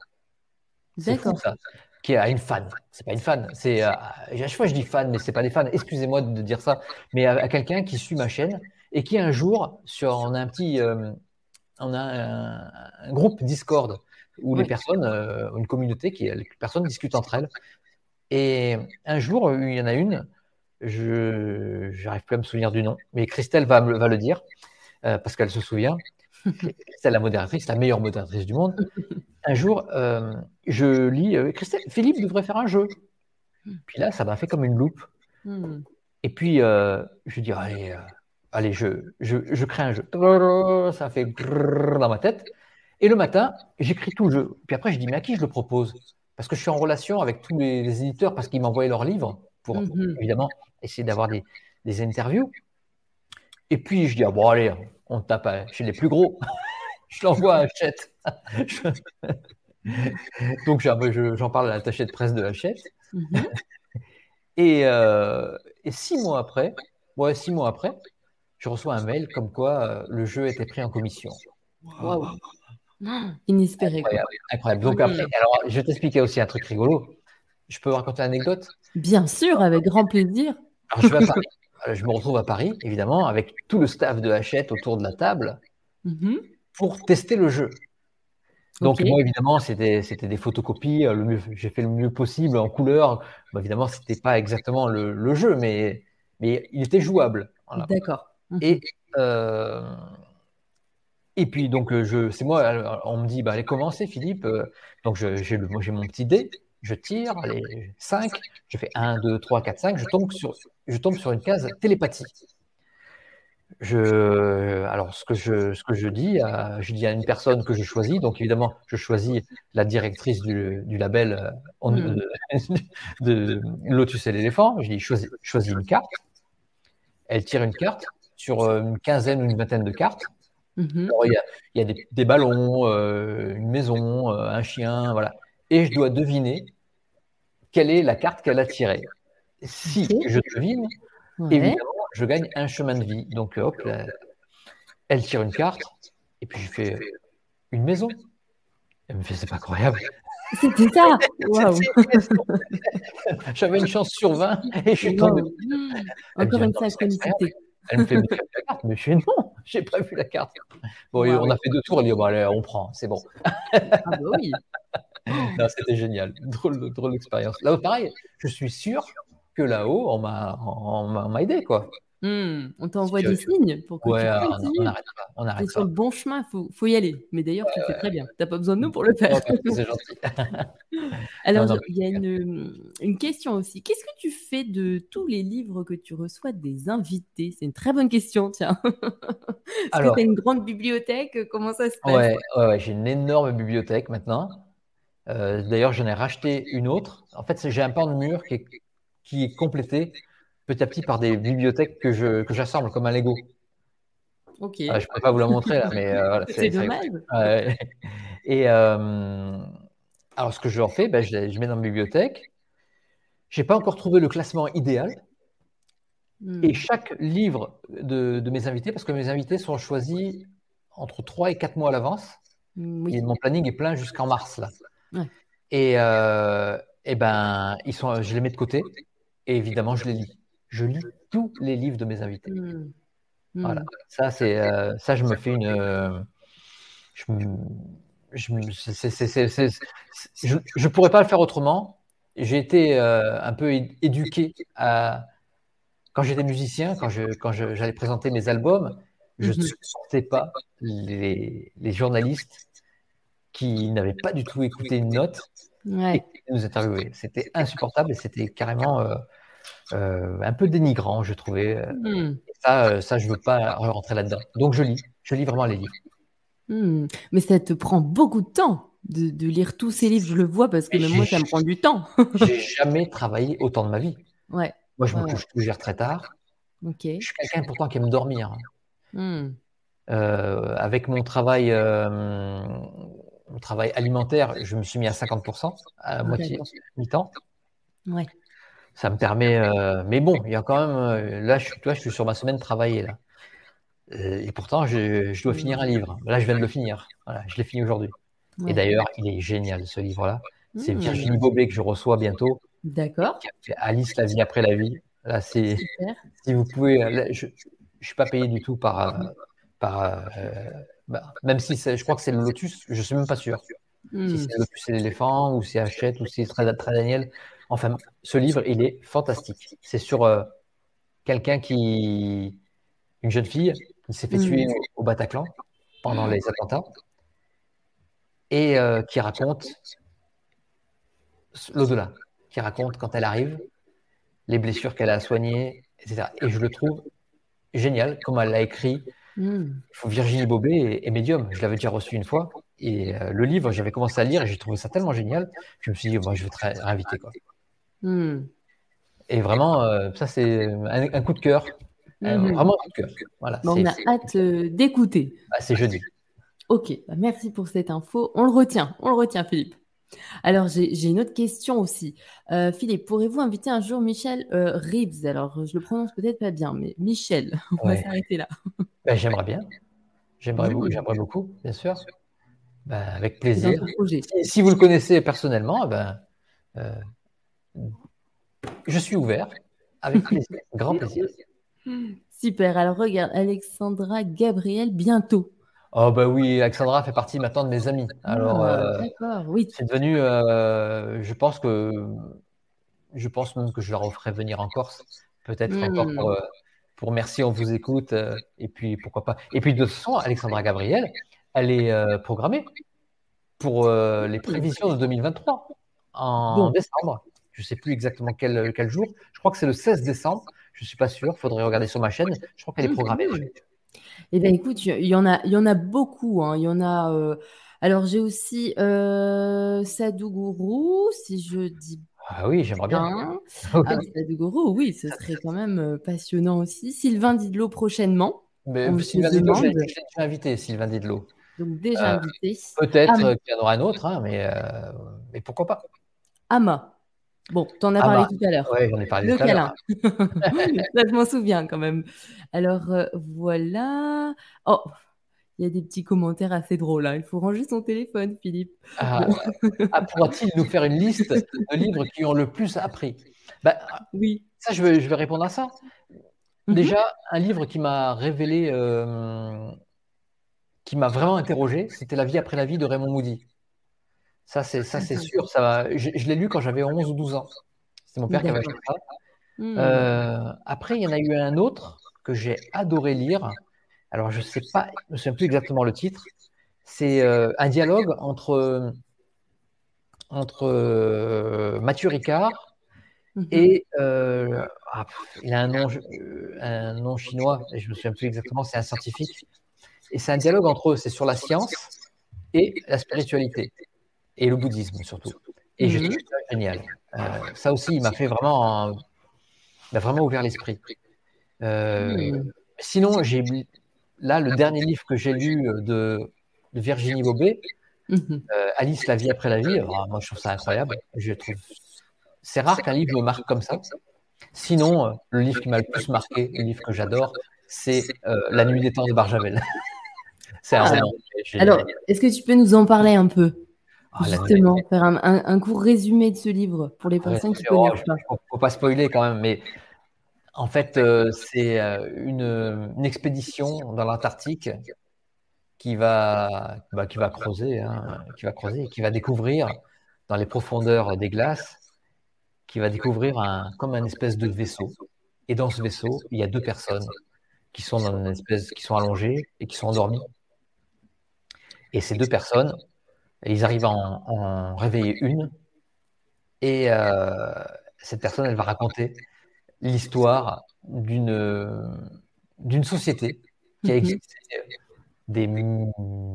D'accord. Qui est à une fan. C'est pas une fan. C'est euh, à chaque fois je dis fan, mais c'est pas des fans. Excusez-moi de dire ça, mais à, quelqu'un qui suit ma chaîne et qui un jour sur on a un petit, euh, on a un, groupe Discord où les personnes, euh, une communauté qui les personnes discutent entre elles. Et un jour, il y en a une, je n'arrive plus à me souvenir du nom, mais Christelle va, va le dire parce qu'elle se souvient. c'est la modératrice, la meilleure modératrice du monde. Un jour, euh, je lis euh, Christelle, Philippe devrait faire un jeu. Puis là, ça m'a fait comme une loupe. Hmm. Et puis, euh, je dis allez, allez je, je, crée un jeu. Ça fait dans ma tête. Et le matin, j'écris tout le jeu. Puis après, je dis mais à qui je le propose? Parce que je suis en relation avec tous les, éditeurs parce qu'ils m'envoient leurs livres pour hmm. évidemment essayer d'avoir des, des interviews. Et puis, je dis ah bon, allez, on tape chez les plus gros. je l'envoie à Hachette. Donc j'en parle à l'attaché de presse de Hachette. Mhm. Euh, et, six mois après, ouais, six mois après, je reçois un mail comme quoi euh, le jeu était pris en commission. Wow. Inespéré. Incroyable. Donc après, alors je vais t'expliquer aussi un truc rigolo. Je peux vous raconter l'anecdote Bien sûr, avec grand plaisir. Alors, je vais à euh, je me retrouve à Paris, évidemment, avec tout le staff de Hachette autour de la table mhm. pour tester le jeu. Donc, moi, évidemment, c'était des photocopies. Euh, j'ai fait le mieux possible en couleur. évidemment, ce n'était pas exactement le, jeu, mais, mais il était jouable. D'accord. Mhm. Et, euh, et puis, donc, c'est moi, on me dit, bah, allez, commencez, Philippe. Donc, j'ai mon petit dé je tire, les 5, je fais 1, 2, 3, 4, 5, je tombe sur, je tombe sur une case télépathie. Je, alors, ce que je, ce que je dis, à, je dis à une personne que je choisis, donc évidemment, je choisis la directrice du, du label euh, hmm. de, Lotus et l'éléphant. Je dis choisis, choisis une carte. Elle tire une carte sur euh, une quinzaine ou une vingtaine de cartes. Mhm. il, y a, il y a, des, des ballons, euh, une maison, un chien, voilà et je dois deviner quelle est la carte qu'elle a tirée. Si je devine, évidemment, je gagne un chemin de vie. Donc, hop, elle tire une carte. Et puis, je fais une maison. Elle me fait, c'est pas incroyable. C'était ça J'avais une chance sur 20 et je suis tombé. Encore une synchronicité. Elle me fait, mais la carte? Mais je fais, non, j'ai pas vu la carte. Bon, on a fait deux tours, elle dit, bon, allez, on prend, c'est bon. ah bah oui C'était génial, drôle, drôle d'expérience. Là, pareil, je suis sûr que là-haut, on m'a aidé, quoi. Mmh, on t'envoie des signes pour que ouais, tu on n'arrête pas. On arrête sur le bon chemin, il faut, faut, y aller. Mais d'ailleurs, tu fais très bien. Tu n'as pas besoin de nous pour le faire. c'est gentil. Alors, il y a une, une, question aussi. Qu'est-ce que tu fais de tous les livres que tu reçois des invités? C'est une très bonne question, tiens. Est-ce que tu as une grande bibliothèque? Comment ça se passe? Ouais, ouais j'ai une énorme bibliothèque maintenant. Euh, d'ailleurs, j'en ai racheté une autre. En fait, j'ai un pan de mur qui est, qui est complété petit à petit par des bibliothèques que je que j'assemble comme un Lego. Ok. je ne peux pas vous la montrer là, mais euh, c'est dommage. Et euh, alors, ce que je fais, ben, je, je, mets dans ma bibliothèque. J'ai pas encore trouvé le classement idéal. Hmm. Et chaque livre de, de, mes invités, parce que mes invités sont choisis entre 3 et 4 mois à l'avance. Et mon planning est plein jusqu'en mars là. Et, euh, et ben, ils sont, je les mets de côté. Et évidemment, je les lis je lis tous les livres de mes invités. Mmh. Voilà, mmh. ça c'est euh, ça je me fais une euh, je, je, je, pourrais pas le faire autrement. J'ai été euh, un peu éduqué à quand j'étais musicien, quand je quand j'allais présenter mes albums, je ne mmh. supportais pas les, les, journalistes qui n'avaient pas du tout écouté une note et qui nous interviewaient. C'était insupportable et c'était carrément euh, un peu dénigrant, je trouvais. Euh, hmm. Ça, euh, ça, je veux pas rentrer là-dedans. Donc, je lis. Je lis vraiment les livres. Hmm. Mais ça te prend beaucoup de temps de, lire tous ces livres. Je le vois parce que même moi, ça me prend du temps. j'ai jamais travaillé autant de ma vie. Ouais. Moi, je me couche toujours très tard. Ok. Je suis quelqu'un pourtant qui aime dormir. Hmm. avec mon travail, mon travail alimentaire, je me suis mis à 50%, à moitié, mi-temps. Ouais ça me permet. Euh, mais bon, il y a quand même. Euh, là, je, toi, je suis sur ma semaine de travailler là. Euh, et pourtant, je, dois finir un livre. Là, je viens de le finir. Voilà, je l'ai fini aujourd'hui. Et d'ailleurs, il est génial ce livre-là. C'est mmh. Virginie Bobet que je reçois bientôt. D'accord. Alice, la vie après la vie. Là, c'est. Si vous pouvez. je ne suis pas payé du tout par. Par bah, même si je crois que c'est le Lotus, je ne suis même pas sûr. Si mmh. c'est le Lotus et l'éléphant, ou si Hachette, ou si c'est Daniel. Enfin, ce livre, il est fantastique. C'est sur euh, quelqu'un qui, une jeune fille qui s'est fait mm. tuer au Bataclan pendant les attentats et euh, qui raconte l'au-delà, qui raconte quand elle arrive, les blessures qu'elle a soignées, etc. Et je le trouve génial, comme elle l'a écrit. Mm. Virginie Bobet est, médium. Je l'avais déjà reçu une fois. Et euh, le livre, j'avais commencé à lire et j'ai trouvé ça tellement génial. Je me suis dit, moi, je vais te réinviter. Quoi. Hmm. Et vraiment, euh, ça, c'est un, coup de cœur. Euh, mhm. Vraiment un coup de cœur. Voilà, on a hâte d'écouter. Bah, c'est jeudi. Ok, bah, merci pour cette info. On le retient, on le retient, Philippe. Alors, j'ai une autre question aussi. Philippe, pourrez-vous inviter un jour Michel Reeves? Alors, je le prononce peut-être pas bien, mais Michel, on va s'arrêter là. Bah, j'aimerais bien. J'aimerais beaucoup, beaucoup, bien sûr. avec plaisir. Si, si, vous le connaissez personnellement, ben, je suis ouvert, avec plaisir, grand plaisir. Super. Alors regarde, Alexandra Gabriel, bientôt. Oh bah oui, Alexandra fait partie maintenant de mes amis. Alors, ah, euh, d'accord, oui. C'est devenu, euh, je pense que, je pense même que je leur ferai venir en Corse, peut-être hmm. encore pour, euh, pour, merci, on vous écoute, et puis pourquoi pas. Et puis de toute façon, Alexandra Gabriel, elle est programmée pour les prévisions de 2023 en décembre. Je ne sais plus exactement quel, quel jour. Je crois que c'est le 16 décembre. Je ne suis pas sûr. Il faudrait regarder sur ma chaîne. Je crois qu'elle est mmh. Eh bien, écoute, il y en a, il y en a beaucoup. Hein. Il y en a. Euh, alors, j'ai aussi euh, Sadhguru, si je dis. Ah oui, j'aimerais bien. Ah, Sadhguru, oui, ce serait quand même euh, passionnant aussi. Sylvain Didlot prochainement. Mais Sylvain Didlot, je l'ai invité, Sylvain Didlot. Donc, déjà euh, invité. Peut-être ah, qu'il y en aura un autre, hein, mais, mais pourquoi pas. Ama. Bon, tu en as ah parlé bah, tout à l'heure. Oui, j'en ai parlé le tout à l'heure. je m'en souviens quand même. Alors, euh, voilà. Oh, il y a des petits commentaires assez drôles. Hein. Il faut ranger son téléphone, Philippe. Ah, ah, pourra-t-il nous faire une liste de livres qui ont le plus appris? Bah, Oui. Ça, je vais, je vais répondre à ça. Mhm. Déjà, un livre qui m'a révélé, euh, qui m'a vraiment interrogé, c'était La vie après la vie de Raymond Moody. Ça, c'est ça, c'est sûr. Ça, je, je l'ai lu quand j'avais 11 ou 12 ans. C'est mon père qui avait acheté ça. Hmm. Euh, après, il y en a eu un autre que j'ai adoré lire. Alors, je ne sais pas, je ne sais plus exactement le titre. C'est euh, un dialogue entre, entre euh, Mathieu Ricard mhm. et ah, il a un nom, un nom chinois, et je ne me souviens plus exactement, c'est un scientifique. Et c'est un dialogue entre eux, c'est sur la science et la spiritualité, et le bouddhisme surtout. Et je mhm. trouve ça génial. ça aussi, il m'a fait vraiment il a vraiment ouvert l'esprit. Euh, sinon, j'ai là le dernier livre que j'ai lu euh, de, Virginie Bobet, mhm. euh, Alice, la vie après la vie. moi, je trouve ça incroyable. Je trouve c'est rare qu'un livre me marque comme ça. Sinon, le livre qui m'a le plus marqué, le livre que j'adore, c'est La nuit des temps de Barjavel. c'est un roman. Alors, est-ce que tu peux nous en parler un peu? Ah, Justement, faire un, court résumé de ce livre pour les personnes qui connaissent pas. Faut, faut pas spoiler quand même, mais en fait, euh, c'est euh, une, expédition dans l'Antarctique qui va, bah, qui va creuser, hein, qui va creuser, qui va découvrir dans les profondeurs des glaces, qui va découvrir un, comme un espèce de vaisseau. Et dans ce vaisseau, il y a deux personnes qui sont dans une espèce, qui sont allongées et qui sont endormies. Et ces deux personnes, ils arrivent à en, réveiller une. Et euh, cette personne, elle va raconter l'histoire d'une d'une société qui a mhm. existé des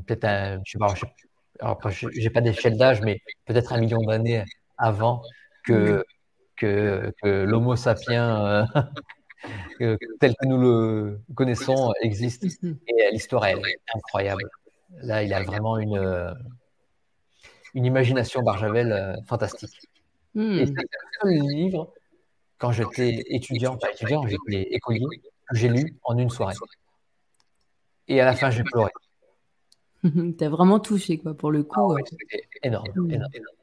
peut-être je sais pas, j'ai pas d'échelle d'âge, mais peut-être un million d'années avant que que, que l'Homo sapiens euh, tel que nous le connaissons existe. Mhm. Et l'histoire est incroyable. Là, il a vraiment une une imagination Barjavel euh, fantastique. Hmm. Et c'est le seul livre, quand j'étais étudiant, pas étudiant, j'étais écolier, que j'ai lu en une soirée. Et à la fin, j'ai pleuré. T'as vraiment touché, quoi, pour le coup. Ah c'était énorme, hmm. énorme, énorme.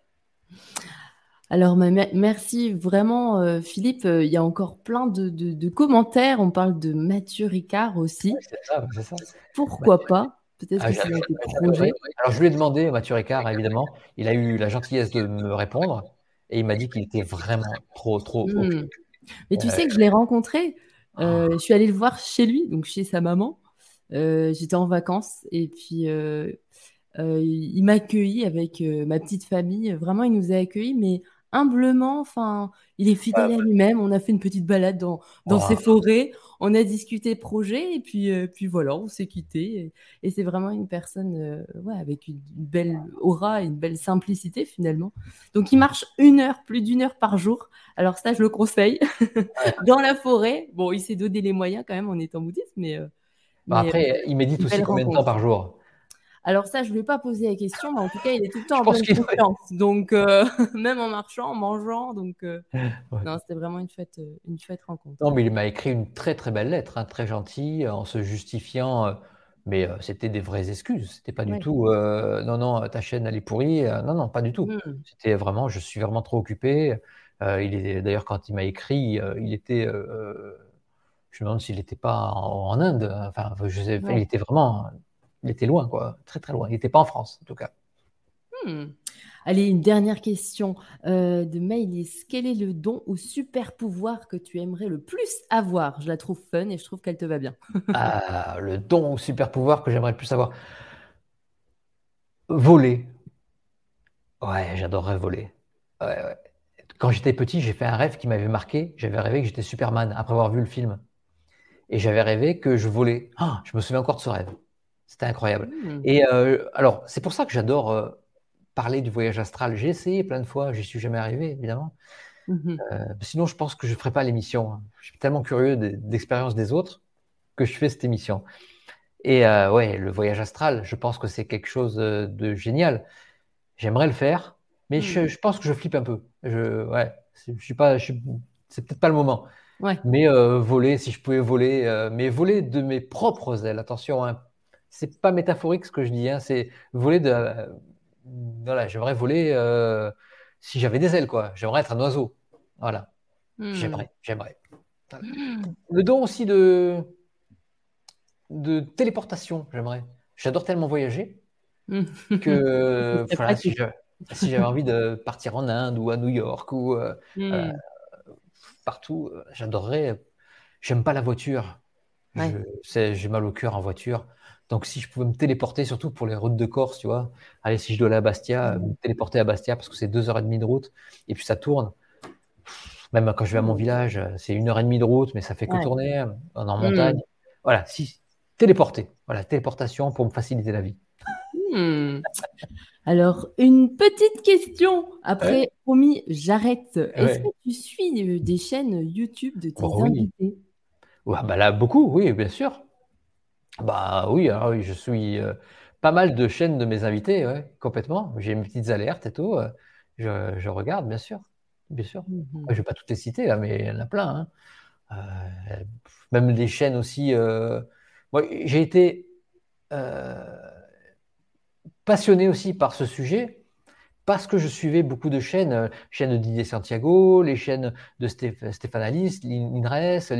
Alors, merci vraiment, euh, Philippe. Il y a encore plein de, commentaires. On parle de Mathieu Ricard aussi. c'est ça, c'est ça. Pourquoi pas? Peut-être ah, Alors, je lui ai demandé, Mathieu Ricard, évidemment. Il a eu la gentillesse de me répondre et il m'a dit qu'il était vraiment trop, trop. Hmm. Mais tu sais que je l'ai rencontré. Euh, ah. je suis allée le voir chez lui, donc chez sa maman. Euh, j'étais en vacances et puis euh, il m'a accueilli avec ma petite famille. Vraiment, il nous a accueillis, mais humblement. Enfin, il est fidèle à lui-même. On a fait une petite balade dans, dans ses forêts. On a discuté projet et puis, euh, puis voilà, on s'est quitté. Et, c'est vraiment une personne euh, ouais, avec une, belle aura et une belle simplicité finalement. Donc il marche une heure, plus d'une heure par jour. Alors ça, je le conseille. dans la forêt. Bon, il s'est donné les moyens quand même en étant bouddhiste, mais. Euh, bah, après, il médite aussi combien de temps par jour? Alors ça, je ne lui ai pas posé la question, mais en tout cas, il est tout le temps en bonne confiance. Donc, euh, même en marchant, en mangeant. Donc, euh, non, c'était vraiment une fête, euh, une fête rencontre. Non, mais il m'a écrit une très, très belle lettre, hein, très gentille, en se justifiant. mais c'était des vraies excuses. C'était pas du tout non, non, ta chaîne, elle est pourrie. non, non, pas du tout. Hmm. C'était vraiment, je suis vraiment trop occupé. il est D'ailleurs, quand il m'a écrit, il était je me demande s'il n'était pas en, Inde. Enfin, je sais, il était vraiment il était loin, quoi, très très loin. Il n'était pas en France, en tout cas. Hmm. Allez, une dernière question euh, de Maïlis. Quel est le don ou super pouvoir que tu aimerais le plus avoir? Je la trouve fun et je trouve qu'elle te va bien. ah, le don ou super pouvoir que j'aimerais le plus avoir Voler. Ouais, j'adorerais voler. Quand j'étais petit, j'ai fait un rêve qui m'avait marqué. J'avais rêvé que j'étais Superman après avoir vu le film. Et j'avais rêvé que je volais. Ah, je me souviens encore de ce rêve. C'était incroyable. Mmh. Et euh, alors, c'est pour ça que j'adore euh, parler du voyage astral. J'ai essayé plein de fois, j'y suis jamais arrivé, évidemment. Mmh euh, sinon, je pense que je ne ferais pas l'émission. Hein. Je suis tellement curieux d'expérience des autres que je fais cette émission. Et ouais, le voyage astral, je pense que c'est quelque chose de génial. J'aimerais le faire, mais je, mmh. pense que je flippe un peu. Je, ouais, je suis pas, c'est peut-être pas le moment. Ouais. Mais voler, si je pouvais voler, mais voler de mes propres ailes. Attention, hein, c'est pas métaphorique ce que je dis. Hein, c'est voler de. voilà, j'aimerais voler si j'avais des ailes, quoi. J'aimerais être un oiseau. Voilà. Hmm. J'aimerais, j'aimerais. Hmm. Le don aussi de, de téléportation, j'aimerais. J'adore tellement voyager hmm. que voilà, si, j'avais envie de partir en Inde ou à New York ou euh, euh, partout, euh, j'adorerais. J'aime pas la voiture. J'ai mal au cœur en voiture. Donc, si je pouvais me téléporter, surtout pour les routes de Corse, tu vois, allez, si je dois aller à Bastia, me téléporter à Bastia parce que c'est deux heures et demie de route et puis ça tourne. Même quand je vais à mon village, c'est une heure et demie de route, mais ça fait que tourner en, en montagne. Voilà, si, téléporter. Voilà, téléportation pour me faciliter la vie. Hmm. Alors, une petite question. Après, promis, j'arrête. Est-ce que tu suis euh, des chaînes YouTube de tes oh invités? Ouais, bah Là, beaucoup, oui, bien sûr. Bah oui, alors, oui je suis euh, pas mal de chaînes de mes invités, ouais, complètement. J'ai mes petites alertes et tout. Euh, je, regarde, bien sûr. Bien sûr. Mhm. Je ne vais pas toutes les citer, là, mais il y en a plein. Hein. même des chaînes aussi. Moi, j'ai été passionné aussi par ce sujet parce que je suivais beaucoup de chaînes, euh, chaînes de Didier Santiago, les chaînes de Stéphane Alice, l'INRES,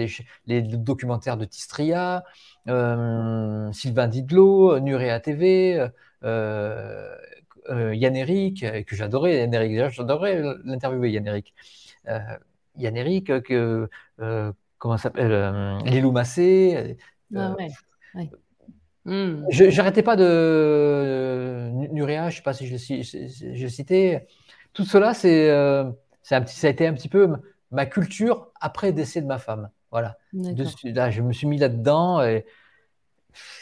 les, documentaires de Tistria, euh, Sylvain Didlot, Nurea TV, euh, Yann Eric, que j'adorais, Yann Eric, j'adorais l'interviewer, Yann Eric. Yann Eric, que, comment s'appelle, Lilou Massé. Ah ouais. Hmm. Je n'arrêtais pas de Nuria, je ne sais pas si je l'ai cité. Tout cela, c'est euh, ça a été un petit peu ma culture après le décès de ma femme. Voilà. là, je me suis mis là-dedans et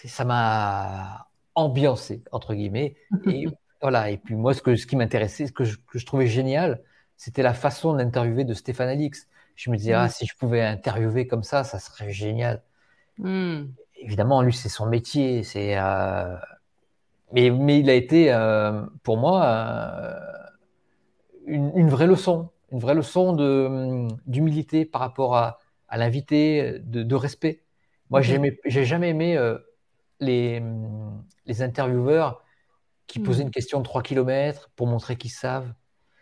ça m'a ambiancé, entre guillemets. Et voilà. Et puis moi, ce, que, ce qui m'intéressait, ce que je, que je, trouvais génial, c'était la façon d'interviewer de Stéphane Alix. Je me disais, ah, si je pouvais interviewer comme ça, ça serait génial. Hmm évidemment, lui, c'est son métier. C'est, euh, mais, mais, il a été, euh, pour moi, euh, une, vraie leçon, une vraie leçon de, d'humilité par rapport à, à l'invité, de, respect. Moi, j'ai, j'ai jamais aimé les, les intervieweurs qui hmm. posaient une question de 3 km pour montrer qu'ils savent.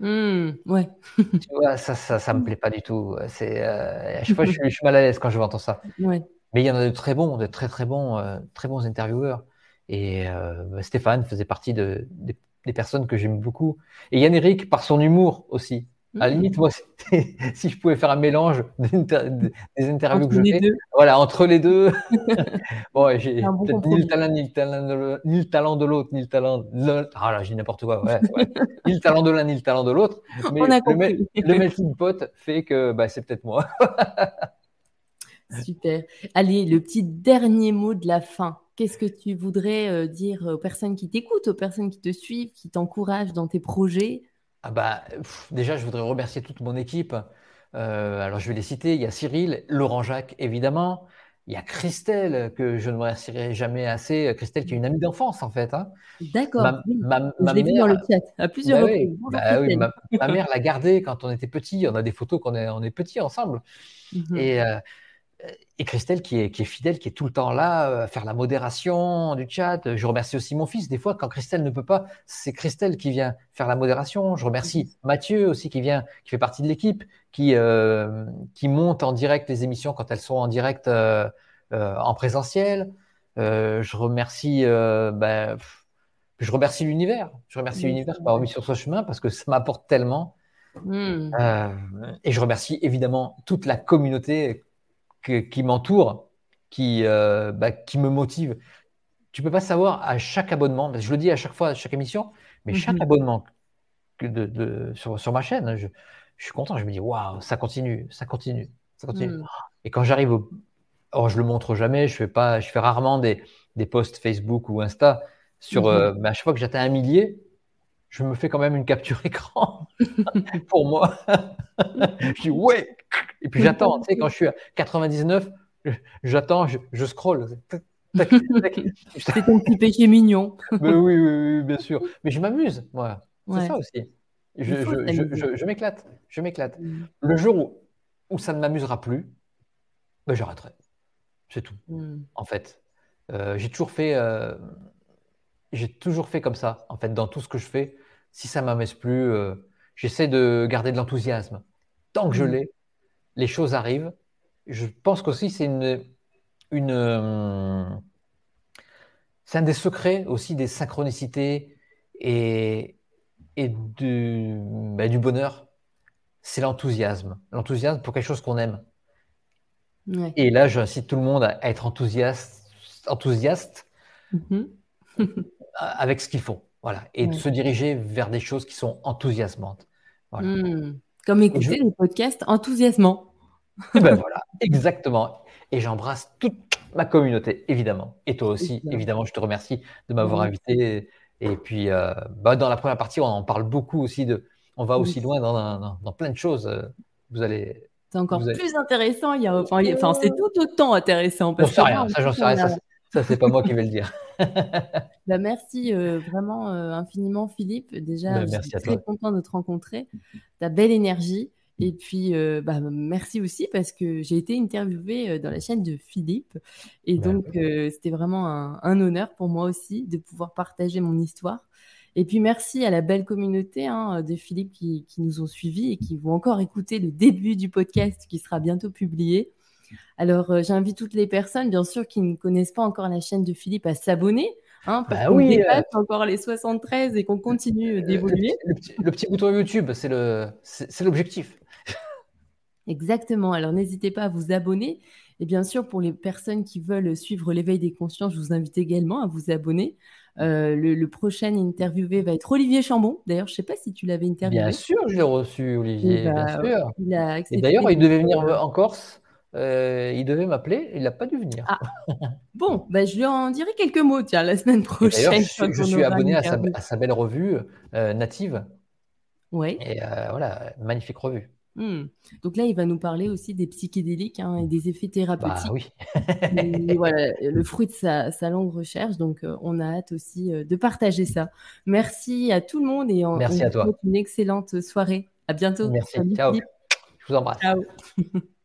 Hmm, ouais. tu vois, ça, ça, ça me plaît pas du tout. C'est, à chaque fois, je suis, je suis, mal à l'aise quand je entendre ça. Ouais. Mais il y en a de très bons, de très très bons, euh, très bons intervieweurs. Et euh, Stéphane faisait partie de, des personnes que j'aime beaucoup. Et Yann Eric, par son humour aussi. À la mmh. limite, moi, si je pouvais faire un mélange des interviews que je fais, voilà, entre les deux. bon, j'ai ni le talent, ni le talent de, ni le talent de l'autre, ni le talent de l'autre. Ah là, dis n'importe quoi. Ouais, ni le talent de l'un, ni le talent de l'autre. Mais le, le, melting pot fait que bah, c'est peut-être moi. Super. Allez, le petit dernier mot de la fin. Qu'est-ce que tu voudrais euh, dire aux personnes qui t'écoutent, aux personnes qui te suivent, qui t'encouragent dans tes projets? Ah bah, Déjà, je voudrais remercier toute mon équipe. Euh, alors, je vais les citer. Il y a Cyril, Laurent Jacques, évidemment. Il y a Christelle, que je ne remercierai jamais assez. Christelle, qui est une amie d'enfance, en fait. Hein. D'accord. je l'ai vu dans le chat à plusieurs bah reprises. Bah oui, ma, mère l'a gardé quand on était petit. On a des photos qu'on est, on est petits ensemble. Mhm. Et. Euh, et Christelle qui est, qui est, fidèle, qui est tout le temps là, euh, à faire la modération du chat. Je remercie aussi mon fils. Des fois, quand Christelle ne peut pas, c'est Christelle qui vient faire la modération. Je remercie Mathieu aussi qui vient, qui fait partie de l'équipe, qui, euh, qui monte en direct les émissions quand elles sont en direct euh, en présentiel. je remercie, ben, je remercie l'univers. Je remercie l'univers pour avoir mis sur ce chemin parce que ça m'apporte tellement. Hmm. et je remercie évidemment toute la communauté qui m'entoure, qui, euh, bah, qui me motive. Tu peux pas savoir à chaque abonnement, je le dis à chaque fois, à chaque émission, mais chaque mhm. abonnement que de, de, sur, sur, ma chaîne, je, je, suis content. Je me dis, waouh, ça continue, ça continue, ça continue. Mhm. Et quand j'arrive au. Oh, je le montre jamais, je fais, pas, je fais rarement des, des posts Facebook ou Insta. Sur, mhm. euh, mais à chaque fois que j'atteins un millier, je me fais quand même une capture écran pour moi. je dis ouais. Et puis j'attends. Tu sais, quand je suis à 99, j'attends, je, je scroll. C'est ton petit péché mignon. Mais oui, oui, bien sûr. Mais je m'amuse, moi. C'est ça aussi. Je, m'éclate. Je m'éclate. Mm. Le jour où, où ça ne m'amusera plus, ben j'arrêterai. C'est tout. Mm. En fait. j'ai toujours fait, j'ai toujours fait comme ça, en fait, dans tout ce que je fais. Si ça m'amuse plus, j'essaie de garder de l'enthousiasme. Tant que je mmh. l'ai, les choses arrivent. Je pense qu'aussi c'est une, une c'est un des secrets aussi des synchronicités et, et du, bah, du bonheur, c'est l'enthousiasme. L'enthousiasme pour quelque chose qu'on aime. Et là, j'incite tout le monde à être enthousiaste, enthousiaste mm-hmm. avec ce qu'ils font. Voilà. Et de se diriger vers des choses qui sont enthousiasmantes. Mm. Comme écouter des podcasts enthousiasmants. Et ben voilà, exactement. Et j'embrasse toute ma communauté, évidemment. Et toi aussi, évidemment, je te remercie de m'avoir invité. Et puis, euh, bah, dans la première partie, on en parle beaucoup aussi de. On va aussi loin dans, dans, plein de choses. Euh, vous allez. C'est encore plus intéressant. Il y a, enfin, enfin c'est tout autant intéressant. Parce sais rien, ça, j'en sais rien. Ça, c'est pas moi qui vais le dire. bah, merci euh, vraiment infiniment, Philippe. Déjà, bah, je suis très content de te rencontrer. Ta belle énergie. Et puis, euh, bah, merci aussi parce que j'ai été interviewée euh, dans la chaîne de Philippe. Et donc, euh, c'était vraiment un, honneur pour moi aussi de pouvoir partager mon histoire. Et puis, merci à la belle communauté hein, de Philippe qui, nous ont suivis et qui vont encore écouter le début du podcast qui sera bientôt publié. Alors, j'invite toutes les personnes, bien sûr, qui ne connaissent pas encore la chaîne de Philippe à s'abonner. Hein, parce bah qu'on oui, dépasse encore les 73 et qu'on continue d'évoluer. Le, le, petit bouton YouTube, c'est l'objectif. Exactement. Alors n'hésitez pas à vous abonner. Et bien sûr, pour les personnes qui veulent suivre l'éveil des consciences, je vous invite également à vous abonner. Euh, le, prochain interviewé va être Olivier Chambon. D'ailleurs, je ne sais pas si tu l'avais interviewé. Bien sûr, je l'ai reçu, Olivier. bien bah, sûr. Et d'ailleurs, il devait venir en Corse. Euh, il devait m'appeler, il n'a pas dû venir. Ah. Bon, bah, je lui en dirai quelques mots, tiens, la semaine prochaine. Je, suis, abonné à sa, belle revue euh, native. Oui. Et voilà, magnifique revue. Hmm. Donc là, il va nous parler aussi des psychédéliques hein, et des effets thérapeutiques. Bah, oui. voilà, le fruit de sa, longue recherche. Donc, euh, on a hâte aussi euh, de partager ça. Merci à tout le monde et on, Merci à toi. une excellente soirée. À bientôt. Merci. Ciao. Je vous embrasse. Ciao.